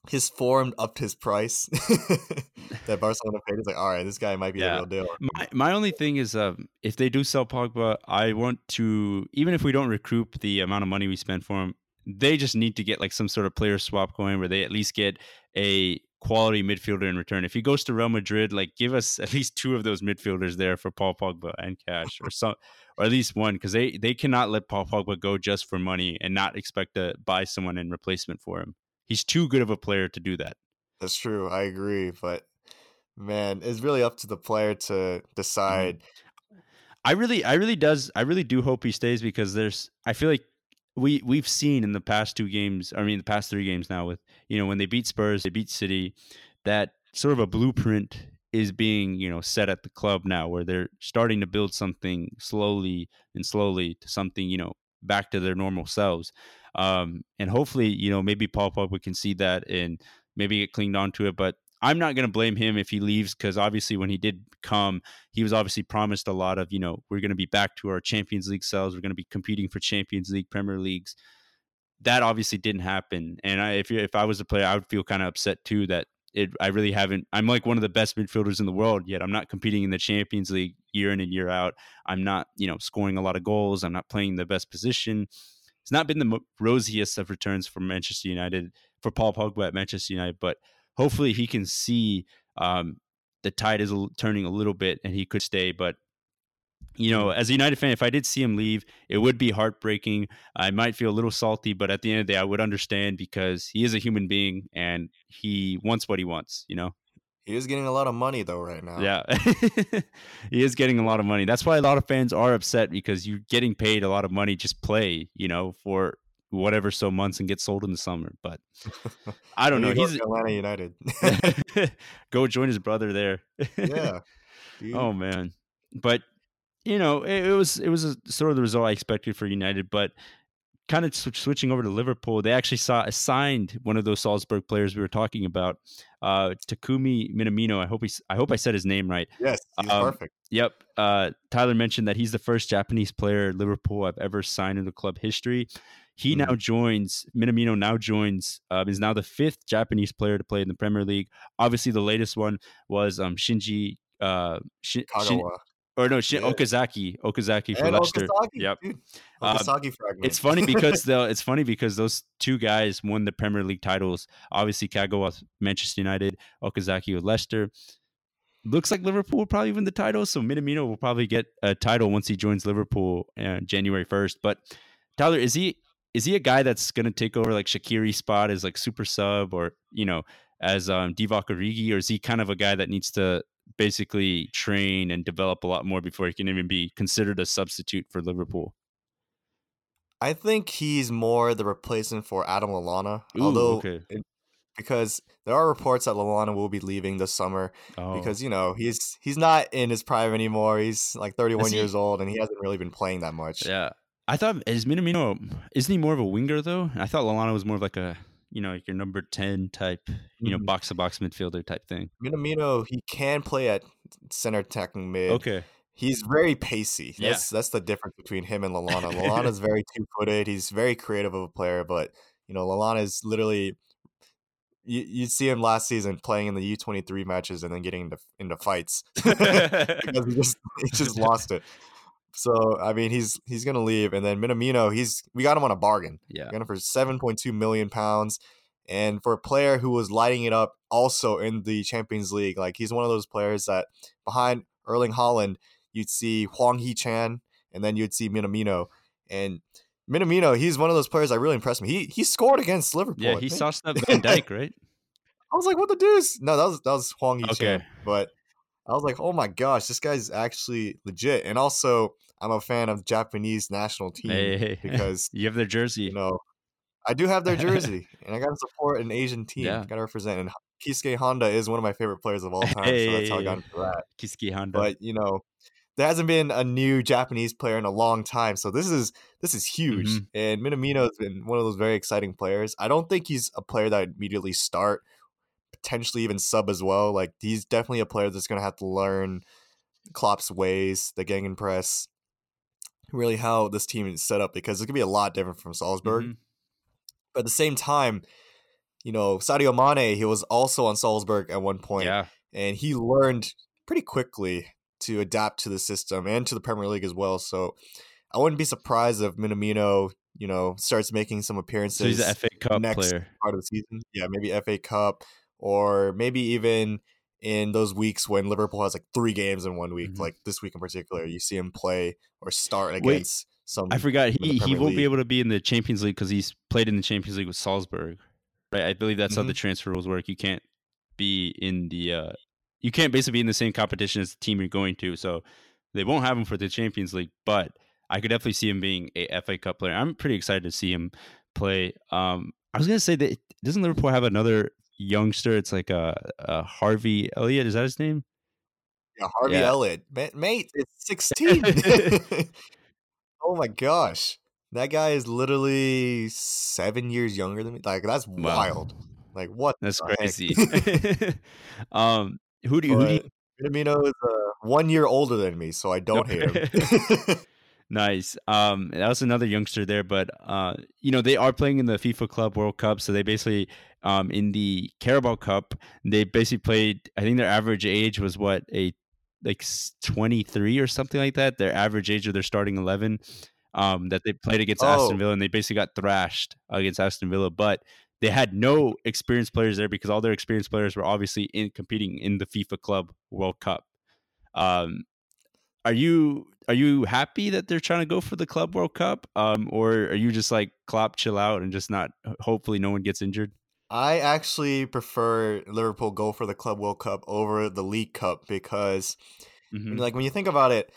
his form upped his price that Barcelona paid. It's like, all right, this guy might be yeah. the real deal. My my only thing is, um, if they do sell Pogba, I want to even if we don't recoup the amount of money we spend for him, they just need to get like some sort of player swap going where they at least get a quality midfielder in return. If he goes to Real Madrid, like give us at least two of those midfielders there for Paul Pogba and cash, or some, or at least one, because they they cannot let Paul Pogba go just for money and not expect to buy someone in replacement for him. He's too good of a player to do that. That's true. I agree, but man, it's really up to the player to mm-hmm. decide. I really, I really does, I really do hope he stays because there's. I feel like we we've seen in the past two games. I mean, the past three games now with you know when they beat Spurs, they beat City, that sort of a blueprint is being you know set at the club now where they're starting to build something slowly and slowly to something you know back to their normal selves um, and hopefully, you know, maybe Paul Pogba can see that and maybe get clinged onto it. But I'm not going to blame him if he leaves because obviously when he did come, he was obviously promised a lot of, you know, we're going to be back to our Champions League selves. We're going to be competing for Champions League, Premier Leagues. That obviously didn't happen. And I, if you, if I was a player, I would feel kind of upset too that it. I really haven't. I'm like one of the best midfielders in the world, yet I'm not competing in the Champions League year in and year out. I'm not, you know, scoring a lot of goals. I'm not playing the best position it's not been the rosiest of returns for Manchester United for Paul Pogba at Manchester United, but hopefully he can see um, the tide is turning a little bit and he could stay. But you know, as a United fan, if I did see him leave, it would be heartbreaking. I might feel a little salty, but at the end of the day, I would understand because he is a human being and he wants what he wants, you know? He is getting a lot of money though right now. Yeah. he is getting a lot of money. That's why a lot of fans are upset because you're getting paid a lot of money just play, you know, for whatever so months and get sold in the summer. But I don't know. He's Atlanta United. go join his brother there. yeah. Dude. Oh man. But you know, it, it, was it was a, sort of the result I expected for United, but kind of sw- switching over to Liverpool, they actually saw assigned one of those Salzburg players we were talking about, uh, Takumi Minamino. I hope he, I hope I said his name right. Yes, he's um, perfect. Yep. Uh, Tyler mentioned that he's the first Japanese player Liverpool have ever signed in the club history. He mm-hmm. now joins Minamino. Now joins uh, is now the fifth Japanese player to play in the Premier League. Obviously, the latest one was um, Shinji uh, Shin, Shin, or no, Shin, yeah. Okazaki, Okazaki for and Leicester. Okazaki, yep. Um, Okazaki fragment. It's funny because though it's funny because those two guys won the Premier League titles. Obviously, Kagawa with Manchester United, Okazaki with Leicester. Looks like Liverpool will probably win the title, so Minamino will probably get a title once he joins Liverpool uh, January first. But Tyler, is he is he a guy that's going to take over like Shaqiri's spot as like super sub or you know as um, Divock Origi, or is he kind of a guy that needs to basically train and develop a lot more before he can even be considered a substitute for Liverpool. I think he's more the replacement for Adam Lallana. Ooh, although okay. it, because there are reports that Lallana will be leaving this summer oh. because you know he's he's not in his prime anymore. He's like 31 years old and he hasn't really been playing that much. Yeah, I thought is Minamino isn't he more of a winger though? I thought Lallana was more of like a you know, like your number 10 type, you know, mm-hmm. box to box midfielder type thing. Minamino, he can play at center attacking mid. Okay. He's very pacey. That's yeah. that's the difference between him and. Lallana is very two footed. He's very creative of a player, but you know, Lallana is literally you you see him last season playing in the U twenty three matches and then getting into into fights because he just he just lost it. So I mean, he's he's gonna leave, and then Minamino, he's we got him on a bargain. Yeah, we got him for seven point two million pounds, and for a player who was lighting it up also in the Champions League, like he's one of those players that behind Erling Haaland, you'd see Hwang Hee-chan, and then you'd see Minamino, and Minamino, he's one of those players that really impressed me. He he scored against Liverpool. Yeah, he saw up Van Dijk, right? I was like, what the deuce? No, that was that was Hwang Hee-chan, okay. but I was like, oh my gosh, this guy's actually legit. And also, I'm a fan of Japanese national team hey, hey. because you have their jersey. You know, I do have their jersey, and I got to support an Asian team. Yeah. Got to represent. And Keisuke Honda is one of my favorite players of all time, hey, so that's how I got into that. Keisuke Honda. But you know, there hasn't been a new Japanese player in a long time, so this is this is huge. Mm-hmm. And Minamino has been one of those very exciting players. I don't think he's a player that I'd immediately start potentially even sub as well. Like he's definitely a player that's going to have to learn Klopp's ways, the gegenpress, really how this team is set up because it's going to be a lot different from Salzburg. Mm-hmm. But at the same time, you know, Sadio Mane, he was also on Salzburg at one point, yeah. and he learned pretty quickly to adapt to the system and to the Premier League as well. So I wouldn't be surprised if Minamino, you know, starts making some appearances. So he's an FA Cup next player. part of the season. Yeah, maybe FA Cup, or maybe even in those weeks when Liverpool has like three games in one week, mm-hmm. like this week in particular, you see him play or start against Wait, some. I forgot he he won't League. be able to be in the Champions League because he's played in the Champions League with Salzburg, right? I believe that's mm-hmm. how the mm-hmm. transfer rules work. You can't be in the uh, you can't basically be in the same competition as the team you're going to, so they won't have him for the Champions League, but. I could definitely see him being a FA Cup player. I'm pretty excited to see him play. Um, I was gonna say that doesn't Liverpool have another youngster. It's like a, a Harvey Elliott. Is that his name? Yeah, Harvey yeah. Elliott. Mate, it's 16. oh my gosh. That guy is literally seven years younger than me. Like, that's wow. wild. Like, what? That's crazy. um, who do you, who do you... Is uh, one year older than me, so I don't hate him. Nice. Um, that was another youngster there, but uh, you know they are playing in the FIFA Club World Cup, so they basically um, in the Carabao Cup they basically played. I think their average age was what a like twenty three or something like that. Their average age of their starting eleven um, that they played against oh. Aston Villa, and they basically got thrashed against Aston Villa, but. They had no experienced players there because all their experienced players were obviously in competing in the FIFA Club World Cup. Um, are you are you happy that they're trying to go for the Club World Cup, um, or are you just like Klopp, chill out, and just not? Hopefully, no one gets injured. I actually prefer Liverpool go for the Club World Cup over the League Cup because, mm-hmm. like, when you think about it,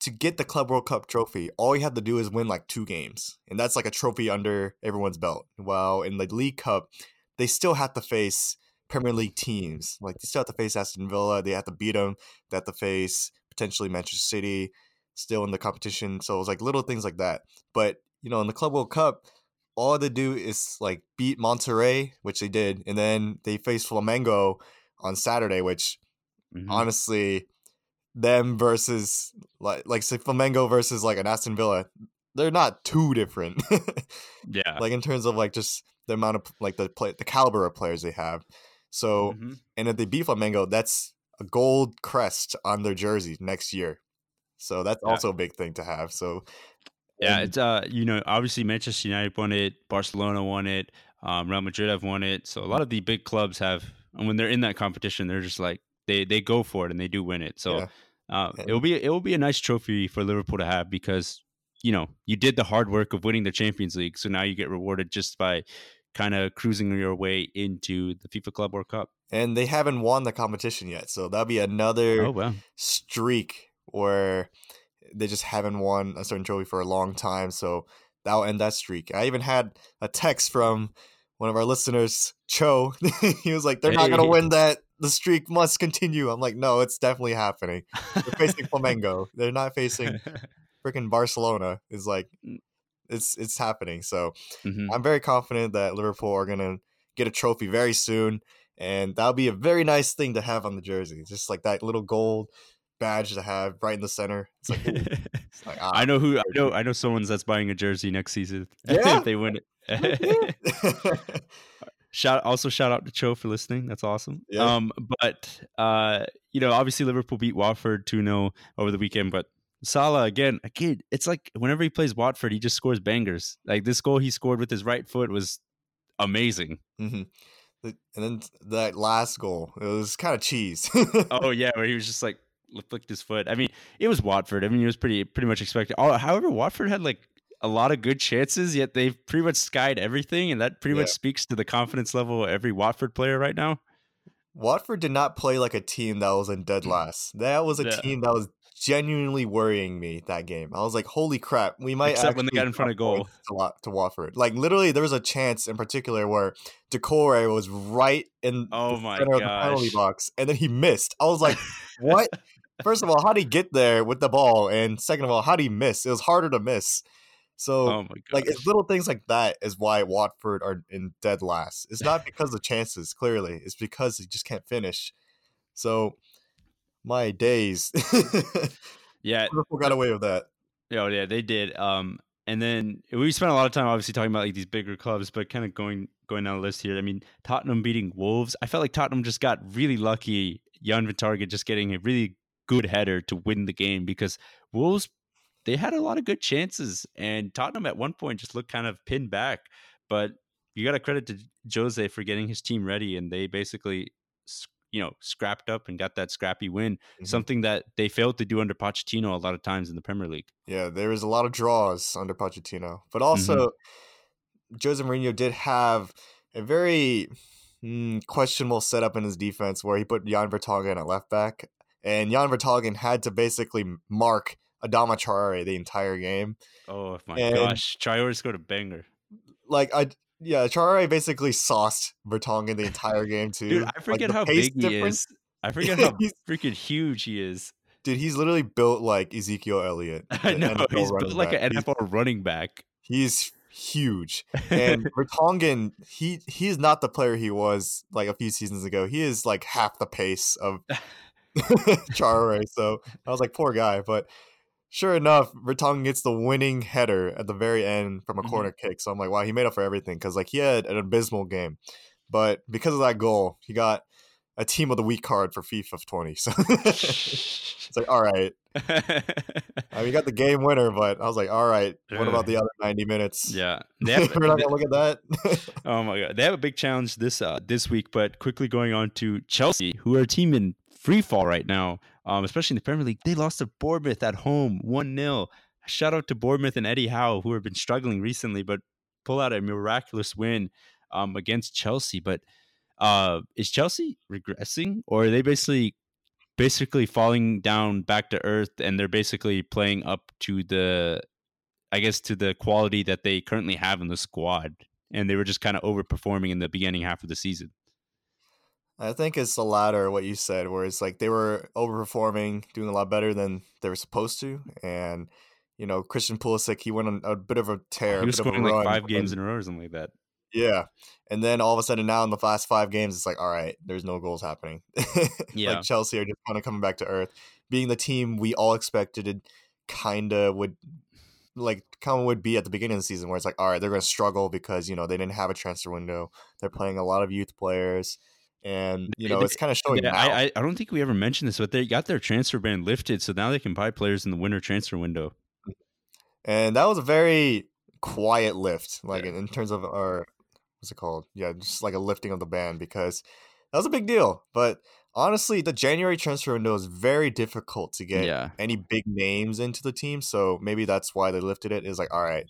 to get the Club World Cup trophy, all you have to do is win like two games, and that's like a trophy under everyone's belt. While in the League Cup, they still have to face Premier League teams. Like they still have to face Aston Villa, they have to beat them. They have to face potentially Manchester City, still in the competition. So it's like little things like that. But you know, in the Club World Cup, all they do is like beat Monterrey, which they did, and then they face Flamengo on Saturday, which mm-hmm. honestly, them versus like like say Flamengo versus like an Aston Villa, they're not too different. yeah, like in terms of like just the amount of like the play the caliber of players they have. So, mm-hmm. and if they beat Flamengo, that's a gold crest on their jersey next year. So that's yeah. also a big thing to have. So yeah, it's uh you know obviously Manchester United won it, Barcelona won it, um, Real Madrid have won it. So a lot of the big clubs have, and when they're in that competition, they're just like they they go for it and they do win it. So yeah. uh, it will be it will be a nice trophy for Liverpool to have because you know you did the hard work of winning the Champions League, so now you get rewarded just by kind of cruising your way into the FIFA Club World Cup. And they haven't won the competition yet, so that'll be another oh, wow. streak where they just haven't won a certain trophy for a long time. So that'll end that streak. I even had a text from one of our listeners, Cho. he was like, "They're not gonna win that. The streak must continue." I'm like, "No, it's definitely happening. They're facing Flamengo. They're not facing freaking Barcelona." Is like, mm it's it's happening. So mm-hmm. I'm very confident that Liverpool are gonna get a trophy very soon, and that'll be a very nice thing to have on the jersey. Just like that little gold badge to have right in the center. It's like, it's like ah, I know who I know. I know someone's that's buying a jersey next season yeah. if they win it. shout also shout out to Cho for listening. That's awesome. Yeah. Um, but uh, you know, obviously Liverpool beat Watford 2-0 over the weekend, but Salah again, a kid. it's like whenever he plays Watford, he just scores bangers. Like this goal he scored with his right foot was amazing. Mm-hmm. And then that last goal, it was kind of cheese. oh yeah, where he was just like flicked his foot. I mean, it was Watford. I mean, it was pretty pretty much expected. However, Watford had like a lot of good chances, yet they've pretty much skied everything, and that pretty yeah. much speaks to the confidence level of every Watford player right now. Watford did not play like a team that was in dead mm. last. That was a yeah. team that was genuinely worrying me that game. I was like, "Holy crap, we might." Except when they got in front of goal to, to Watford. Like literally, there was a chance in particular where Decore was right in oh my center gosh. of the penalty box, and then he missed. I was like, "What?" First of all, how did he get there with the ball? And second of all, how did he miss? It was harder to miss. So, oh like, it's little things like that is why Watford are in dead last. It's not because of chances, clearly. It's because he just can't finish. So, my days. yeah, Liverpool got away with that. Oh yeah, they did. Um, and then we spent a lot of time obviously talking about like these bigger clubs, but kind of going going down the list here. I mean, Tottenham beating Wolves. I felt like Tottenham just got really lucky. Jan Vertonghen just getting a really good header to win the game because Wolves they had a lot of good chances and Tottenham at one point just looked kind of pinned back. But you got to credit to Jose for getting his team ready and they basically you know scrapped up and got that scrappy win mm-hmm. something that they failed to do under Pochettino a lot of times in the Premier League yeah there was a lot of draws under Pochettino but also mm-hmm. Jose Mourinho did have a very mm, questionable setup in his defense where he put Jan Vertonghen at left back and Jan Vertonghen had to basically mark Adama Traore the entire game. Oh my and, gosh, Traore scored a banger. Like I, yeah, Traore basically sauced Vertonghen the entire game too. Dude, I forget like, how big difference. he is. I forget how freaking huge he is. Dude, he's literally built like Ezekiel Elliott. I know NFL he's built like an NFL he's, running back. He's huge, and Vertonghen, he he's not the player he was like a few seasons ago. He is like half the pace of Traore. So I was like, poor guy. But sure enough, Vertonghen gets the winning header at the very end from a mm-hmm. corner kick. So I'm like, wow, he made up for everything because like he had an abysmal game, but because of that goal, he got a team of the week card for FIFA 20. So it's like, all right. I mean, got the game winner, but I was like, all right, what about the other 90 minutes? Yeah. Have, We're not gonna look at that. oh my god. They have a big challenge this uh this week, but quickly going on to Chelsea, who are a team in free fall right now, um, especially in the Premier League. They lost to Bournemouth at home, one 0 Shout out to Bournemouth and Eddie Howe, who have been struggling recently, but pull out a miraculous win um, against Chelsea. But uh, is Chelsea regressing, or are they basically basically falling down back to earth, and they're basically playing up to the, I guess, to the quality that they currently have in the squad, and they were just kind of overperforming in the beginning half of the season. I think it's the latter, what you said, where it's like they were overperforming, doing a lot better than they were supposed to, and you know Christian Pulisic, he went on a bit of a tear. He was scoring like five games in a row or something like that. Yeah, and then all of a sudden now in the last five games, it's like all right, there's no goals happening. yeah, like Chelsea are just kind of coming back to earth, being the team we all expected it kind of would like kind of would be at the beginning of the season, where it's like all right, they're going to struggle because you know they didn't have a transfer window. They're playing a lot of youth players and you know it's kind of showing. Yeah, I, I don't think we ever mentioned this, but they got their transfer ban lifted, so now they can buy players in the winter transfer window. And that was a very quiet lift, like yeah. in, in, terms of our what's it called? Yeah, just like a lifting of the ban because that was a big deal. But honestly, the January transfer window is very difficult to get yeah. any big names into the team. So maybe that's why they lifted it. Is like, all right,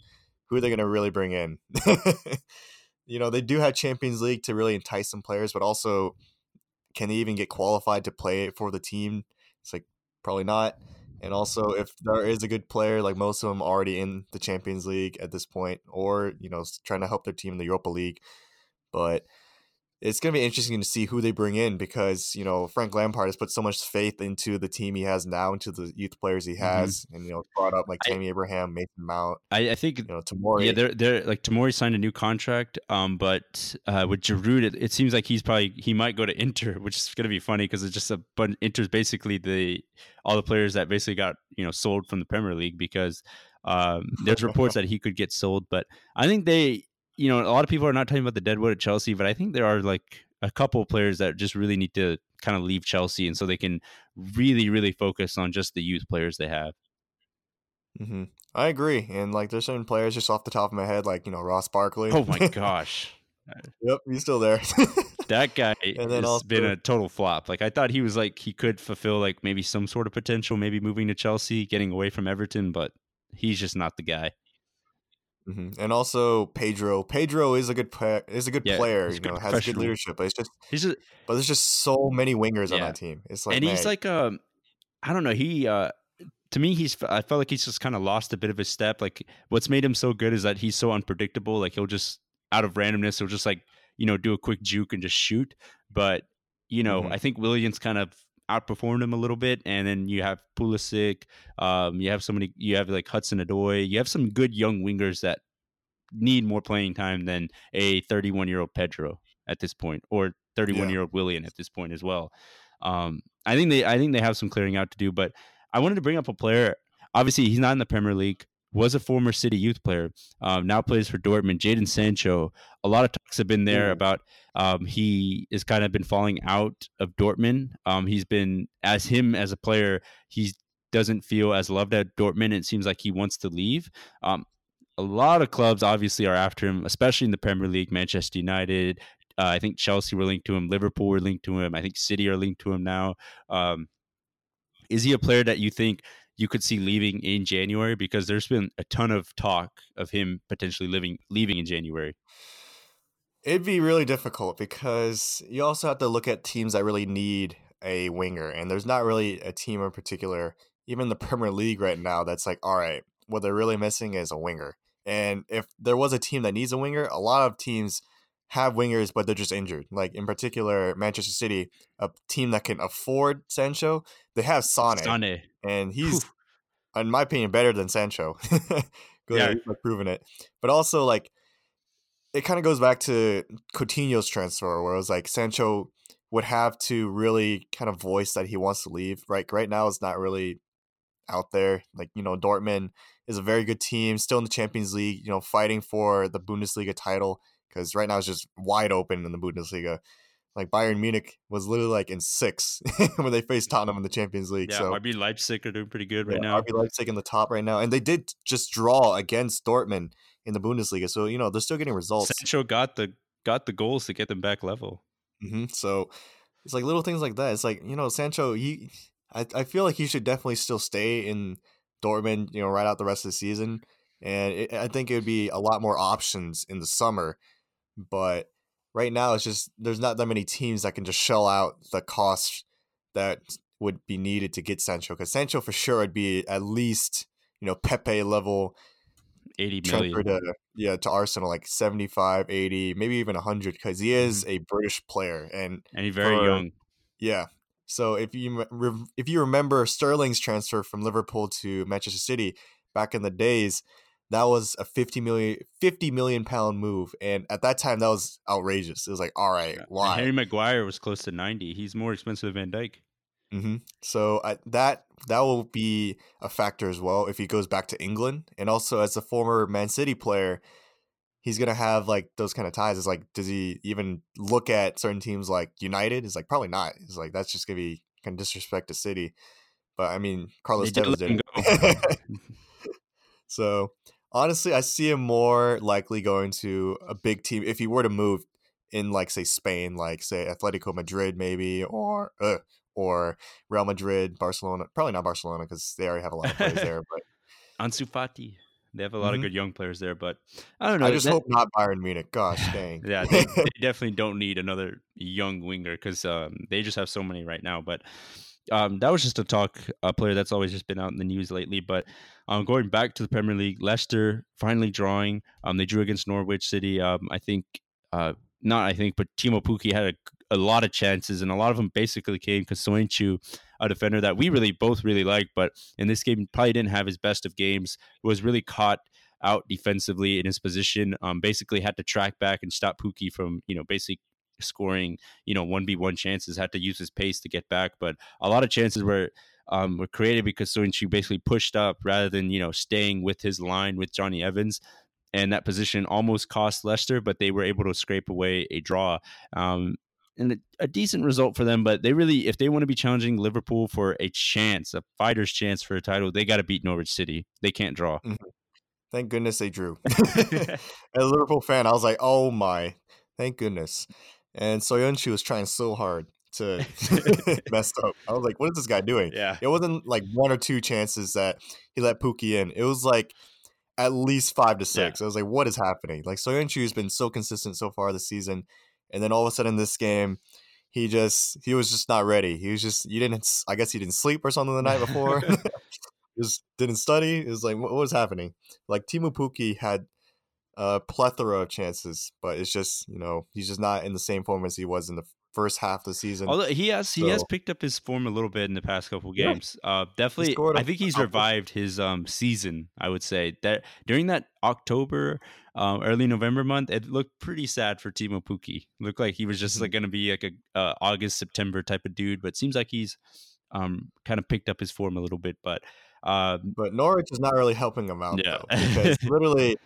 who are they going to really bring in? you know, they do have Champions League to really entice some players, but also can they even get qualified to play for the team? It's like probably not. And also, if there is a good player, like most of them already in the Champions League at this point, or you know, trying to help their team in the Europa League, but it's going to be interesting to see who they bring in because you know Frank Lampard has put so much faith into the team he has now, into the youth players he mm-hmm. has, mm-hmm. and you know brought up like Tammy I, Abraham, Mason Mount. I, I think you know Tomori. Yeah, they're they're like Tomori signed a new contract, um, but uh, with Giroud, it, it seems like he's probably he might go to Inter, which is going to be funny because it's just a but Inter's basically the all the players that basically got you know sold from the Premier League because um, there's reports that he could get sold, but I think they you know, a lot of people are not talking about the deadwood at Chelsea, but I think there are like a couple players that just really need to kind of leave Chelsea, and so they can really, really focus on just the youth players they have. Mm-hmm. I agree, and like there's certain players just off the top of my head, like you know Ross Barkley. Oh my gosh. yep, he's still there. that guy and then has also, been a total flop. Like I thought he was like he could fulfill like maybe some sort of potential, maybe moving to Chelsea, getting away from Everton, but he's just not the guy. Mm-hmm. And also Pedro. Pedro is a good play- is a good yeah, player. You know, has good leadership, but it's just he's just, but there's just so many wingers yeah. on that team. It's like and he's like um, I don't know. He uh, to me, he's I felt like he's just kind of lost a bit of his step. Like what's made him so good is that he's so unpredictable. Like he'll just out of randomness, he'll just like you know do a quick juke and just shoot. But you know, mm-hmm. I think Willian kind of outperformed him a little bit. And then you have Pulisic, um, you have somebody, you have like Hudson Odoi, you have some good young wingers that need more playing time than a 31 year old Pedro at this point, or 31 year old Willian at this point as well. Um, I think they, I think they have some clearing out to do. But I wanted to bring up a player. Obviously, he's not in the Premier League was a former City youth player, um, now plays for Dortmund. Jadon Sancho. A lot of talks have been there about um, he has kind of been falling out of Dortmund. Um, he's been as him as a player, he doesn't feel as loved at Dortmund. It seems like he wants to leave. Um, a lot of clubs obviously are after him, especially in the Premier League. Manchester United, uh, I think Chelsea were linked to him. Liverpool were linked to him. I think City are linked to him now. Um, is he a player that you think you could see leaving in January? Because there's been a ton of talk of him potentially living leaving in January. It'd be really difficult because you also have to look at teams that really need a winger, and there's not really a team in particular, even the Premier League right now, that's like, all right, what they're really missing is a winger. And if there was a team that needs a winger, a lot of teams have wingers, but they're just injured. Like in particular, Manchester City, a team that can afford Sancho, they have Sane, Sane. and he's, Whew. in my opinion, better than Sancho. yeah, proven it. But also, like, it kind of goes back to Coutinho's transfer, where it was like Sancho would have to really kind of voice that he wants to leave. Right, right now it's not really out there. Like you know, Dortmund is a very good team, still in the Champions League. You know, fighting for the Bundesliga title because right now it's just wide open in the Bundesliga. Like Bayern Munich was literally like in six when they faced Tottenham in the Champions League. Yeah, so RB Leipzig are doing pretty good right yeah, now. RB Leipzig in the top right now, and they did just draw against Dortmund in the Bundesliga. So you know they're still getting results. Sancho got the got the goals to get them back level. Mm-hmm. So it's like little things like that. It's like you know Sancho. He, I, I feel like he should definitely still stay in Dortmund. You know, right out the rest of the season, and it, I think it would be a lot more options in the summer. But right now, it's just there's not that many teams that can just shell out the cost that would be needed to get Sancho. Because Sancho for sure would be at least you know Pepe level 80 million. To, yeah, to Arsenal, like 75, 80, maybe even 100, because he is mm-hmm. a British player. And, and he's very for, young. Yeah. So if you if you remember Sterling's transfer from Liverpool to Manchester City back in the days, that was a 50 million 50 million pound move and at that time that was outrageous it was like all right yeah. why and harry maguire was close to 90 he's more expensive than van dijk Mm-hmm. So I, that that will be a factor as well if he goes back to England, and also as a former Man City player, he's gonna have like those kind of ties. It's like, does he even look at certain teams like United? It's like probably not. It's like that's just gonna be kind of disrespect to City. But I mean, Carlos Tevez did. so honestly, I see him more likely going to a big team if he were to move in like say Spain, like say Atletico Madrid maybe, or uh, or Real Madrid, Barcelona. Probably not Barcelona because they already have a lot of players there. But Ansu Fati. They have a lot mm-hmm. of good young players there, but I don't know. I just that, hope not Bayern Munich. Gosh dang. yeah, they, they, definitely don't need another young winger because um, they just have so many right now. But um, that was just a talk a player that's always just been out in the news lately. But um, going back to the Premier League, Leicester finally drawing. Um, they drew against Norwich City. Um, I think uh, not I think, but Teemu Pukki had a a lot of chances, and a lot of them basically came because Soyuncu, a defender that we really both really like, but in this game probably didn't have his best of games, was really caught out defensively in his position. Um, basically had to track back and stop Pukki from you know basically scoring you know one v one chances. Had to use his pace to get back, but a lot of chances were. Um, were created because Soyuncu basically pushed up rather than you know staying with his line with Jonny Evans and that position almost cost Leicester, but they were able to scrape away a draw. Um, and a, a, decent result for them. But they really, if they want to be challenging Liverpool for a chance, a fighter's chance for a title, they got to beat Norwich City. They can't draw. Mm-hmm. Thank goodness they drew. As a Liverpool fan, I was like, oh my, thank goodness. And Soyuncu was trying so hard to mess up. I was like, what is this guy doing? Yeah. It wasn't like one or two chances that he let Pukki in. It was like at least five to six. Yeah. I was like, what is happening? Like Soyuncu has been so consistent so far this season and then all of a sudden this game he just he was just not ready he was just you didn't i guess he didn't sleep or something the night before just didn't study it was like what, was happening like Teemu Pukki had a plethora of chances but it's just you know he's just not in the same form as he was in the first half of the season. Although he has so, he has picked up his form a little bit in the past couple games. Yeah. Uh, definitely, I think he's revived his um, season. I would say that during that October, um, early November month, it looked pretty sad for Teemu Pukki. Looked like he was just like mm-hmm. going to be like a uh, August September type of dude, but seems like he's um, kind of picked up his form a little bit. But uh, but Norwich is not really helping him out yeah. though, because literally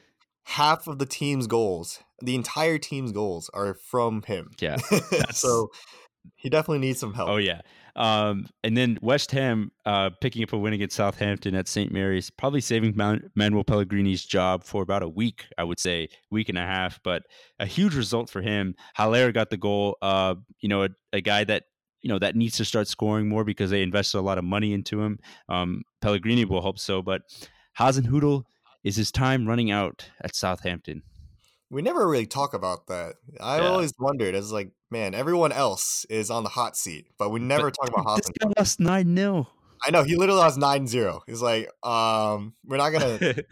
half of the team's goals, the entire team's goals are from him. Yeah. so he definitely needs some help. Oh yeah. Um, and then West Ham uh, picking up a win against Southampton at St. Mary's, probably saving Man- Manuel Pellegrini's job for about a week, I would say, week and a half. But a huge result for him. Haller got the goal. Uh, you know, a, a, guy that you know that needs to start scoring more because they invested a lot of money into him. Um, Pellegrini will hope so, but Hasenhüttl is his time running out at Southampton? We never really talk about that. I yeah. always wondered, as like, man, everyone else is on the hot seat, but we never but talk about This guy lost 9 0. I know, he literally lost 9 0. He's like, um, we're not going to.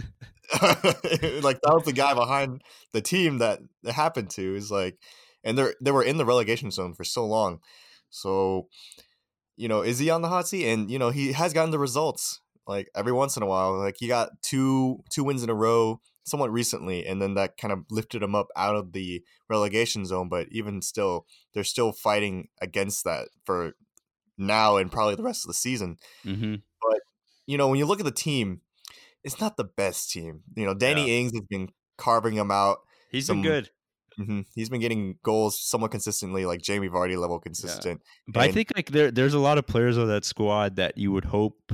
like, that was the guy behind the team that it happened to. Is like, and they're, they were in the relegation zone for so long. So, you know, is he on the hot seat? And, you know, he has gotten the results like every once in a while. Like he got two two wins in a row somewhat recently, and then that kind of lifted him up out of the relegation zone. But even still, they're still fighting against that for now and probably the rest of the season. Mm-hmm. But you know, when you look at the team, it's not the best team. You know, Danny yeah. Ings has been carving them out. He's some, been good. Mm-hmm. He's been getting goals somewhat consistently, like Jamie Vardy level consistent. Yeah. But and, I think like there there's a lot of players on that squad that you would hope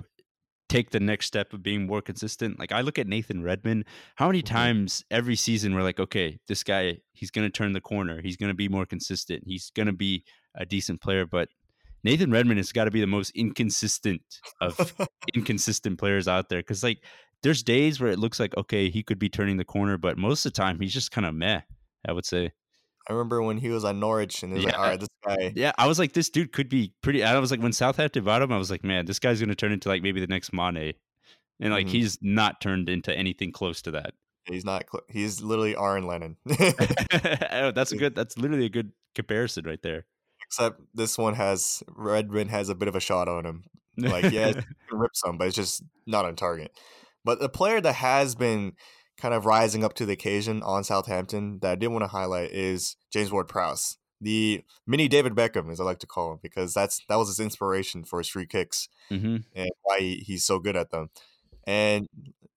take the next step of being more consistent. Like I look at Nathan Redmond, how many mm-hmm. times every season we're like, okay, this guy, he's going to turn the corner. He's going to be more consistent. He's going to be a decent player, but Nathan Redmond has got to be the most inconsistent of inconsistent players out there cuz like there's days where it looks like okay, he could be turning the corner, but most of the time he's just kind of meh, I would say. I remember when he was at Norwich and it was yeah. like, all right, this guy. Yeah, I was like, this dude could be pretty. I was like, when Southampton bought him, I was like, man, this guy's going to turn into like maybe the next Mane. And like, mm-hmm. he's not turned into anything close to that. He's not. Cl- he's literally Aaron Lennon. oh, that's a good. That's literally a good comparison right there. Except this one has Redmond has a bit of a shot on him. Like, yeah, rip some, but it's just not on target. But the player that has been kind of rising up to the occasion on Southampton that I did want to highlight is James Ward Prowse, the mini David Beckham, as I like to call him, because that's that was his inspiration for his free kicks mm-hmm. and why he, he's so good at them. And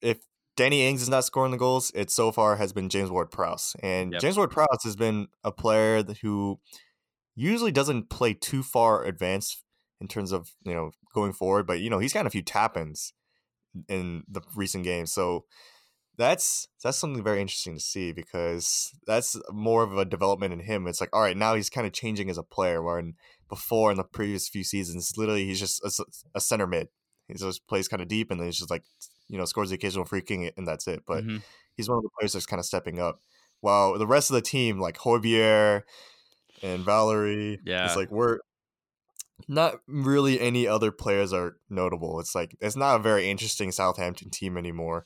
if Danny Ings is not scoring the goals, it so far has been James Ward Prowse. And yep. James Ward Prowse has been a player who usually doesn't play too far advanced in terms of, you know, going forward, but you know, he's got a few tap ins in the recent games. So that's that's something very interesting to see because that's more of a development in him. It's like, all right, now he's kind of changing as a player. Where in, before in the previous few seasons, literally he's just a, a center mid. He just plays kind of deep, and then he's just like, you know, scores the occasional free kick, and that's it. But mm-hmm. he's one of the players that's kind of stepping up. While the rest of the team, like Højbjerg and Valery, yeah, it's like we're not really any other players are notable. It's like it's not a very interesting Southampton team anymore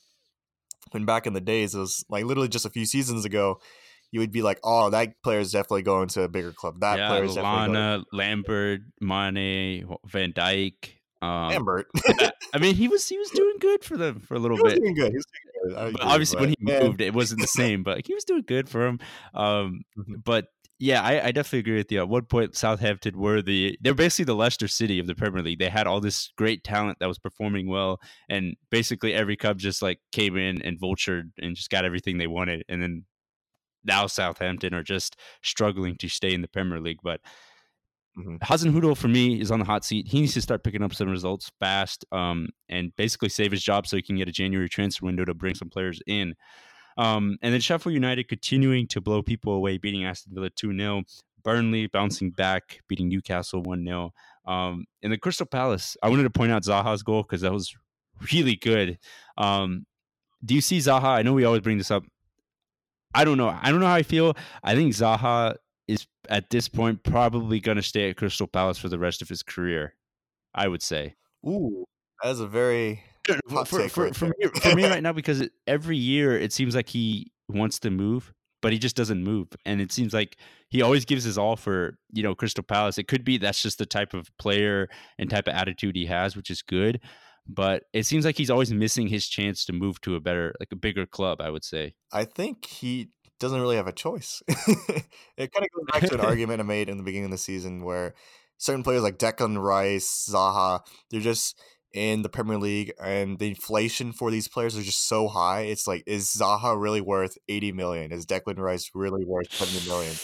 when back in the days, it was like literally just a few seasons ago, you would be like, "Oh, that player is definitely going to a bigger club. That yeah, player is definitely going. Lambert, Mane, Van Dijk. Um, Lambert. I mean, he was he was doing good for them for a little he bit. doing good. He was doing good. obviously, but, when he man. moved, it wasn't the same, but he was doing good for him. Um, mm-hmm. But yeah, I, I, definitely agree with you. At one point, Southampton were the they're basically the Leicester City of the Premier League. They had all this great talent that was performing well, and basically every club just like came in and vultured and just got everything they wanted. And then now Southampton are just struggling to stay in the Premier League. But mm-hmm. Hasenhüttl for me is on the hot seat. He needs to start picking up some results fast, um, and basically save his job so he can get a January transfer window to bring some players in. Um, and then Sheffield United continuing to blow people away, beating Aston Villa 2 0. Burnley bouncing back, beating Newcastle 1 0. Um, and the Crystal Palace, I wanted to point out Zaha's goal because that was really good. Um, do you see Zaha? I know we always bring this up. I don't know. I don't know how I feel. I think Zaha is at this point probably going to stay at Crystal Palace for the rest of his career. I would say. Ooh, that is a very for, for, for, for, me, for me right now because it, every year it seems like he wants to move but he just doesn't move. And it seems like he always gives his all for you know crystal palace. It could be that's just the type of player and type of attitude he has which is good but it seems like he's always missing his chance to move to a better like a bigger club i would say. I think he doesn't really have a choice. It kind of goes back to an argument i made in the beginning of the season where certain players like declan rice zaha they're just in the Premier League, and the inflation for these players is just so high. It's like, is Zaha really worth eighty million? Is Declan Rice really worth seventy million?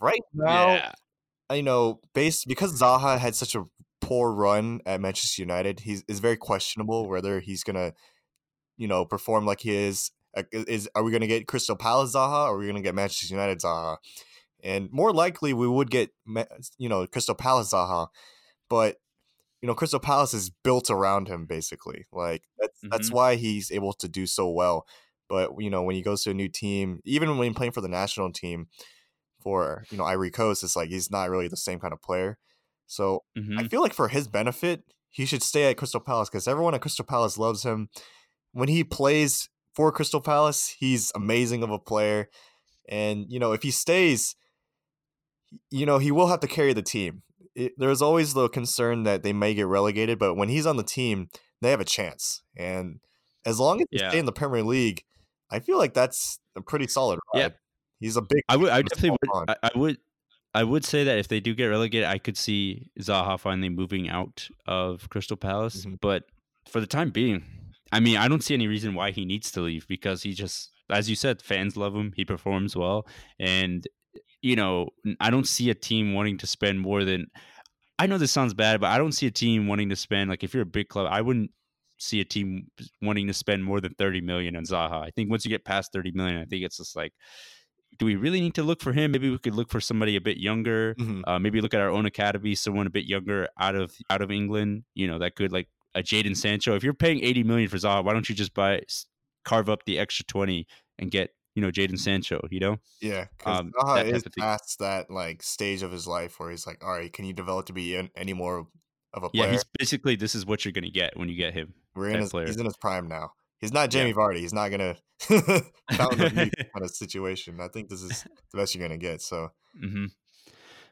Right now, yeah. you know, based because Zaha had such a poor run at Manchester United, he's is very questionable whether he's gonna, you know, perform like he is. Is are we gonna get Crystal Palace Zaha, or are we gonna get Manchester United Zaha? And more likely, we would get, you know, Crystal Palace Zaha, but you know, Crystal Palace is built around him basically. Like that's mm-hmm. that's why he's able to do so well. But you know, when he goes to a new team, even when he's playing for the national team for you know Ivory Coast, it's like he's not really the same kind of player. So mm-hmm. I feel like for his benefit, he should stay at Crystal Palace because everyone at Crystal Palace loves him. When he plays for Crystal Palace, he's amazing of a player. And you know, if he stays, you know, he will have to carry the team it, there's always the concern that they may get relegated, but when he's on the team, they have a chance. And as long as yeah. stay in the Premier League, I feel like that's a pretty solid ride. Yeah. He's a big. I would. I definitely would. I, I, would. I would say that if they do get relegated, I could see Zaha finally moving out of Crystal Palace. Mm-hmm. But for the time being, I mean, I don't see any reason why he needs to leave because he just, as you said, fans love him. He performs well, and you know, I don't see a team wanting to spend more than. I know this sounds bad, but I don't see a team wanting to spend like if you're a big club, I wouldn't see a team wanting to spend more than 30 million on Zaha. I think once you get past 30 million, I think it's just like, do we really need to look for him? Maybe we could look for somebody a bit younger. Mm-hmm. Uh, maybe look at our own academy, someone a bit younger out of out of England. You know, that could like a Jadon Sancho. If you're paying 80 million for Zaha, why don't you just buy carve up the extra 20 and get you know Jadon Sancho? You know, yeah, um, Zaha is past that like stage of his life where he's like, all right, can you develop to be any more of a player? Yeah, he's basically this is what you're going to get when you get him. We're in his, player. he's in his prime now. He's not Jamie yeah. Vardy. He's not gonna fountain of youth kind of situation. I think this is the best you're gonna get. So, mm-hmm.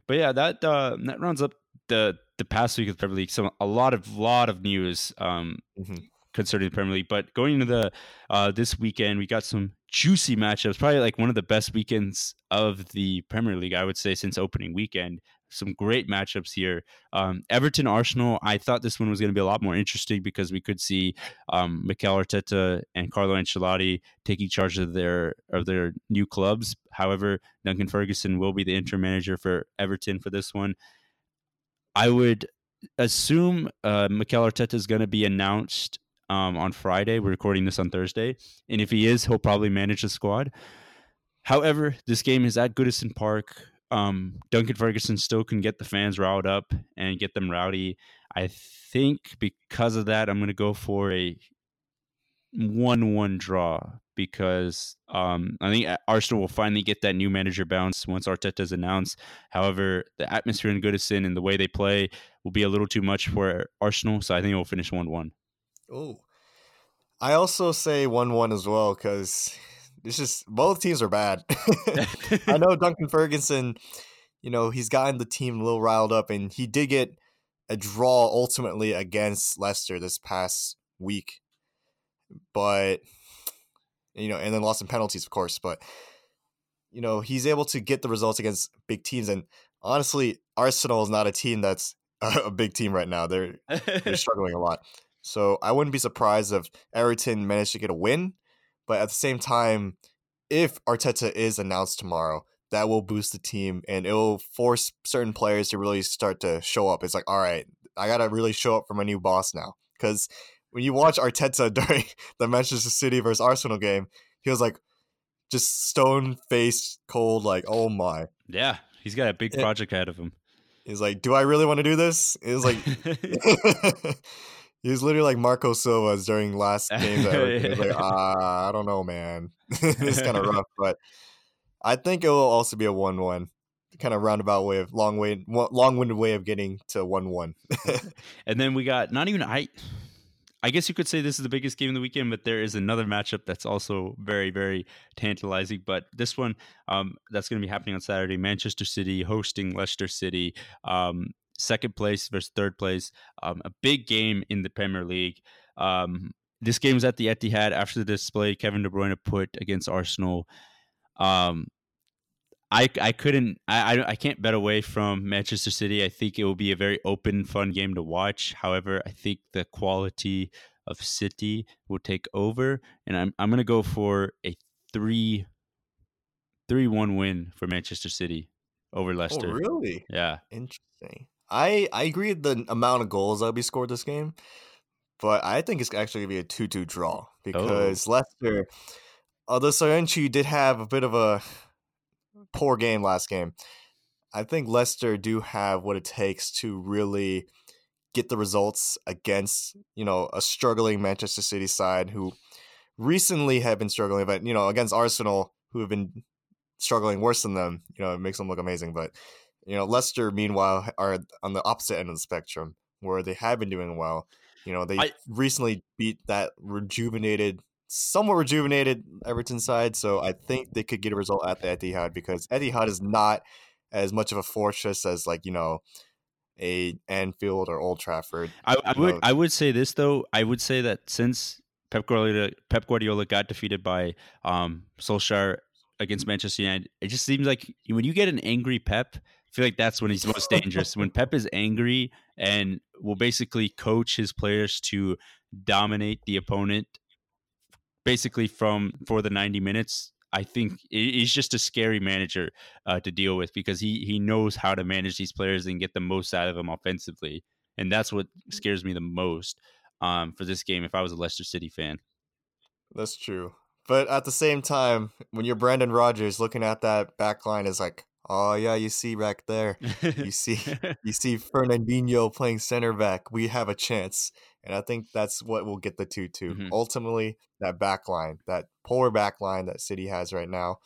but yeah, that uh, that rounds up the the past week of the Premier League. So a lot of lot of news um, mm-hmm. concerning the Premier League. But going into the uh, this weekend, we got some juicy matchups. Probably like one of the best weekends of the Premier League, I would say, since opening weekend some great matchups here. Um, Everton Arsenal, I thought this one was going to be a lot more interesting because we could see um, Mikel Arteta and Carlo Ancelotti taking charge of their of their new clubs. However, Duncan Ferguson will be the interim manager for Everton for this one. I would assume uh, Mikel Arteta is going to be announced um, on Friday. We're recording this on Thursday, and if he is, he'll probably manage the squad. However, this game is at Goodison Park um, Duncan Ferguson still can get the fans riled up and get them rowdy. I think because of that, I'm going to go for a one-one draw because um, I think Arsenal will finally get that new manager bounce once Arteta is announced. However, the atmosphere in Goodison and the way they play will be a little too much for Arsenal, so I think it will finish one-one. Oh, I also say one-one as well because it's just both teams are bad. I know Duncan Ferguson, you know, he's gotten the team a little riled up, and he did get a draw ultimately against Leicester this past week. But you know, and then lost in penalties, of course. But you know, he's able to get the results against big teams. And honestly, Arsenal is not a team that's a big team right now. They're they're struggling a lot. So I wouldn't be surprised if Everton managed to get a win but at the same time, if Arteta is announced tomorrow, that will boost the team and it will force certain players to really start to show up. It's like, all right, I gotta really show up for my new boss now. Because when you watch Arteta during the Manchester City versus Arsenal game, he was like just stone faced, cold, like, oh my. Yeah, he's got a big project ahead of him. He's like, do I really want to do this? It was like He was literally like Marco Silva's during last game. That was like, ah, I don't know, man. it's kind of rough, but I think it will also be a one-one, kind of roundabout way of long way, long-winded way of getting to one-one. and then we got not even I. I guess you could say this is the biggest game of the weekend, but there is another matchup that's also very, very tantalizing. But this one, um, that's going to be happening on Saturday. Manchester City hosting Leicester City. Um, second place versus third place. Um, a big game in the Premier League. Um, this game was at the Etihad after the display Kevin De Bruyne put against Arsenal. Um, I I couldn't I I can't bet away from Manchester City. I think it will be a very open, fun game to watch. However, I think the quality of City will take over, and I'm I'm gonna go for a three three one win for Manchester City over oh, Leicester. Oh, really? Yeah. Interesting. I I agree with the amount of goals that'll be scored this game, but I think it's actually gonna be a two-two draw oh. because oh. Leicester, although Soyuncu did have a bit of a poor game last game, I think Leicester do have what it takes to really get the results against you know a struggling Manchester City side who recently have been struggling, but you know against Arsenal who have been struggling worse than them. You know it makes them look amazing, but you know, Leicester, meanwhile, are on the opposite end of the spectrum where they have been doing well. You know, they I, recently beat that rejuvenated, somewhat rejuvenated Everton side. So I think they could get a result at the Etihad because Etihad is not as much of a fortress as like you know a Anfield or Old Trafford. I, I would know. I would say this though. I would say that since Pep Guardiola Pep Guardiola got defeated by um, Solskjaer against Manchester United, it just seems like when you get an angry Pep, I feel like that's when he's most dangerous. when Pep is angry and will basically coach his players to dominate the opponent basically from for the 90 minutes. I think he's just a scary manager uh, to deal with because he he knows how to manage these players and get the most out of them offensively, and that's what scares me the most. um, for this game if I was a Leicester City fan. That's true. But at the same time, when you're Brendan Rodgers, looking at that back line is like, oh yeah, you see back there. You see you see Fernandinho playing center back. We have a chance. And I think that's what will get the 2 2. Mm-hmm. Ultimately, that back line, that polar back line that City has right now,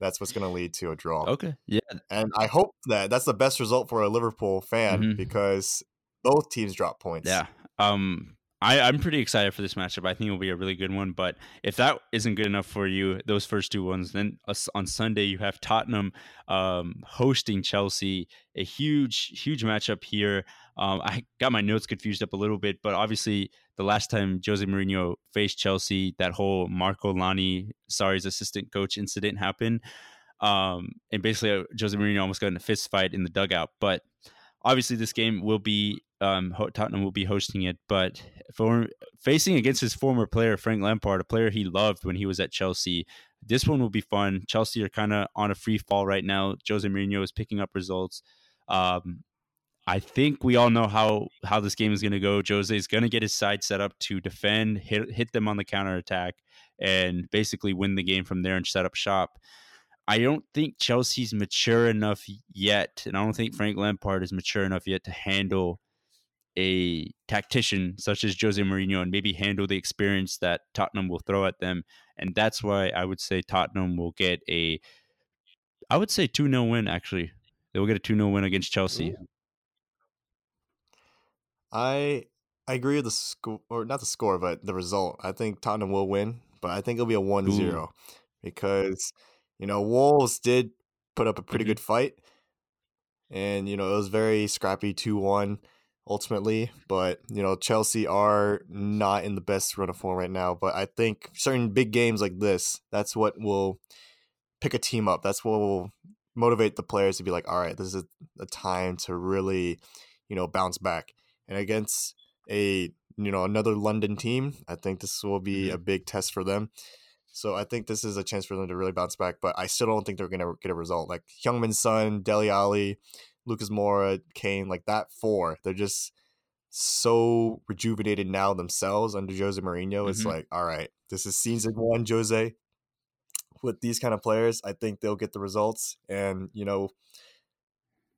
that's what's going to lead to a draw. Okay. Yeah. And I hope that that's the best result for a Liverpool fan mm-hmm. because both teams drop points. Yeah. Um I, I'm pretty excited for this matchup. I think it'll be a really good one. But if that isn't good enough for you, those first two ones, then on Sunday you have Tottenham um, hosting Chelsea. A huge, huge matchup here. Um, I got my notes confused up a little bit, but obviously the last time Jose Mourinho faced Chelsea, that whole Marco Ianni, Sarri's assistant coach incident happened. Um, and basically, uh, Jose Mourinho almost got in a fist fight in the dugout. But obviously, this game will be um, Tottenham will be hosting it, but for facing against his former player Frank Lampard, a player he loved when he was at Chelsea, this one will be fun. Chelsea are kind of on a free fall right now. Jose Mourinho is picking up results. Um, I think we all know how how this game is going to go. Jose is going to get his side set up to defend, hit hit them on the counter attack, and basically win the game from there and set up shop. I don't think Chelsea's mature enough yet, and I don't think Frank Lampard is mature enough yet to handle a tactician such as Jose Mourinho and maybe handle the experience that Tottenham will throw at them. And that's why I would say Tottenham will get a, I would say 2 0 win, actually. They will get a 2 0 win against Chelsea. I I agree with the score, or not the score, but the result. I think Tottenham will win, but I think it'll be a 1 0 because, you know, Wolves did put up a pretty mm-hmm. good fight. And, you know, it was very scrappy 2 1 ultimately. But you know, Chelsea are not in the best run of form right now. But I think certain big games like this, that's what will pick a team up. That's what will motivate the players to be like, all right, this is a time to really, you know, bounce back. And against a you know another London team, I think this will be mm-hmm. a big test for them. So I think this is a chance for them to really bounce back, but I still don't think they're gonna get a result. Like Heung-min Son, Dele Alli, Lucas Moura, Kane, like that four, they're just so rejuvenated now themselves under Jose Mourinho. Mm-hmm. It's like, all right, this is season one, Jose. With these kind of players, I think they'll get the results. And, you know,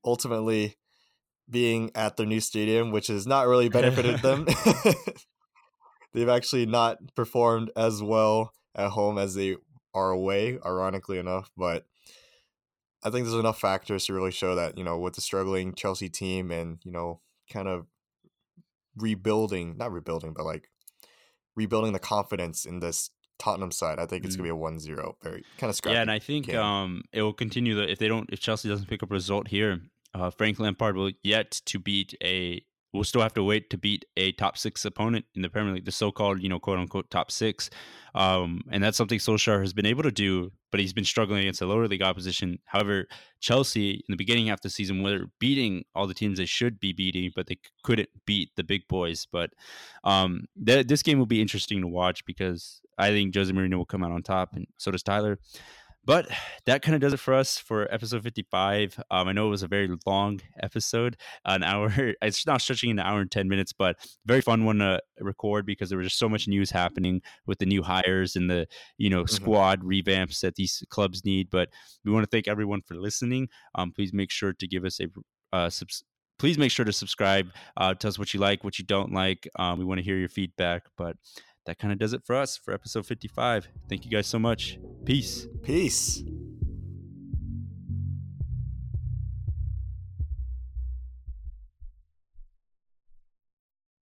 ultimately being at their new stadium, which has not really benefited them. They've actually not performed as well at home as they are away, ironically enough. But I think there's enough factors to really show that, you know, with the struggling Chelsea team and, you know, kind of rebuilding, not rebuilding, but like rebuilding the confidence in this Tottenham side, I think it's mm. gonna be a 1-0. Very kind of scrappy. Yeah, and I think game. um it will continue that if they don't if Chelsea doesn't pick up a result here, uh, Frank Lampard will yet to beat a we'll still have to wait to beat a top six opponent in the Premier League, the so-called, you know, quote unquote top six. Um, and that's something Solskjaer has been able to do, but he's been struggling against a lower league opposition. However, Chelsea in the beginning half the season were beating all the teams they should be beating, but they couldn't beat the big boys. But um, th- this game will be interesting to watch because I think Jose Mourinho will come out on top, and so does Tyler. But that kind of does it for us for episode 55. Um, I know it was a very long episode, an hour. It's not stretching an hour and 10 minutes, but very fun one to record because there was just so much news happening with the new hires and the you know mm-hmm. squad revamps that these clubs need. But we want to thank everyone for listening. Um, please make sure to give us a uh, subs- please make sure to subscribe. Uh, tell us what you like, what you don't like. Um, we want to hear your feedback. But that kind of does it for us for episode 55. Thank you guys so much. Peace. Peace.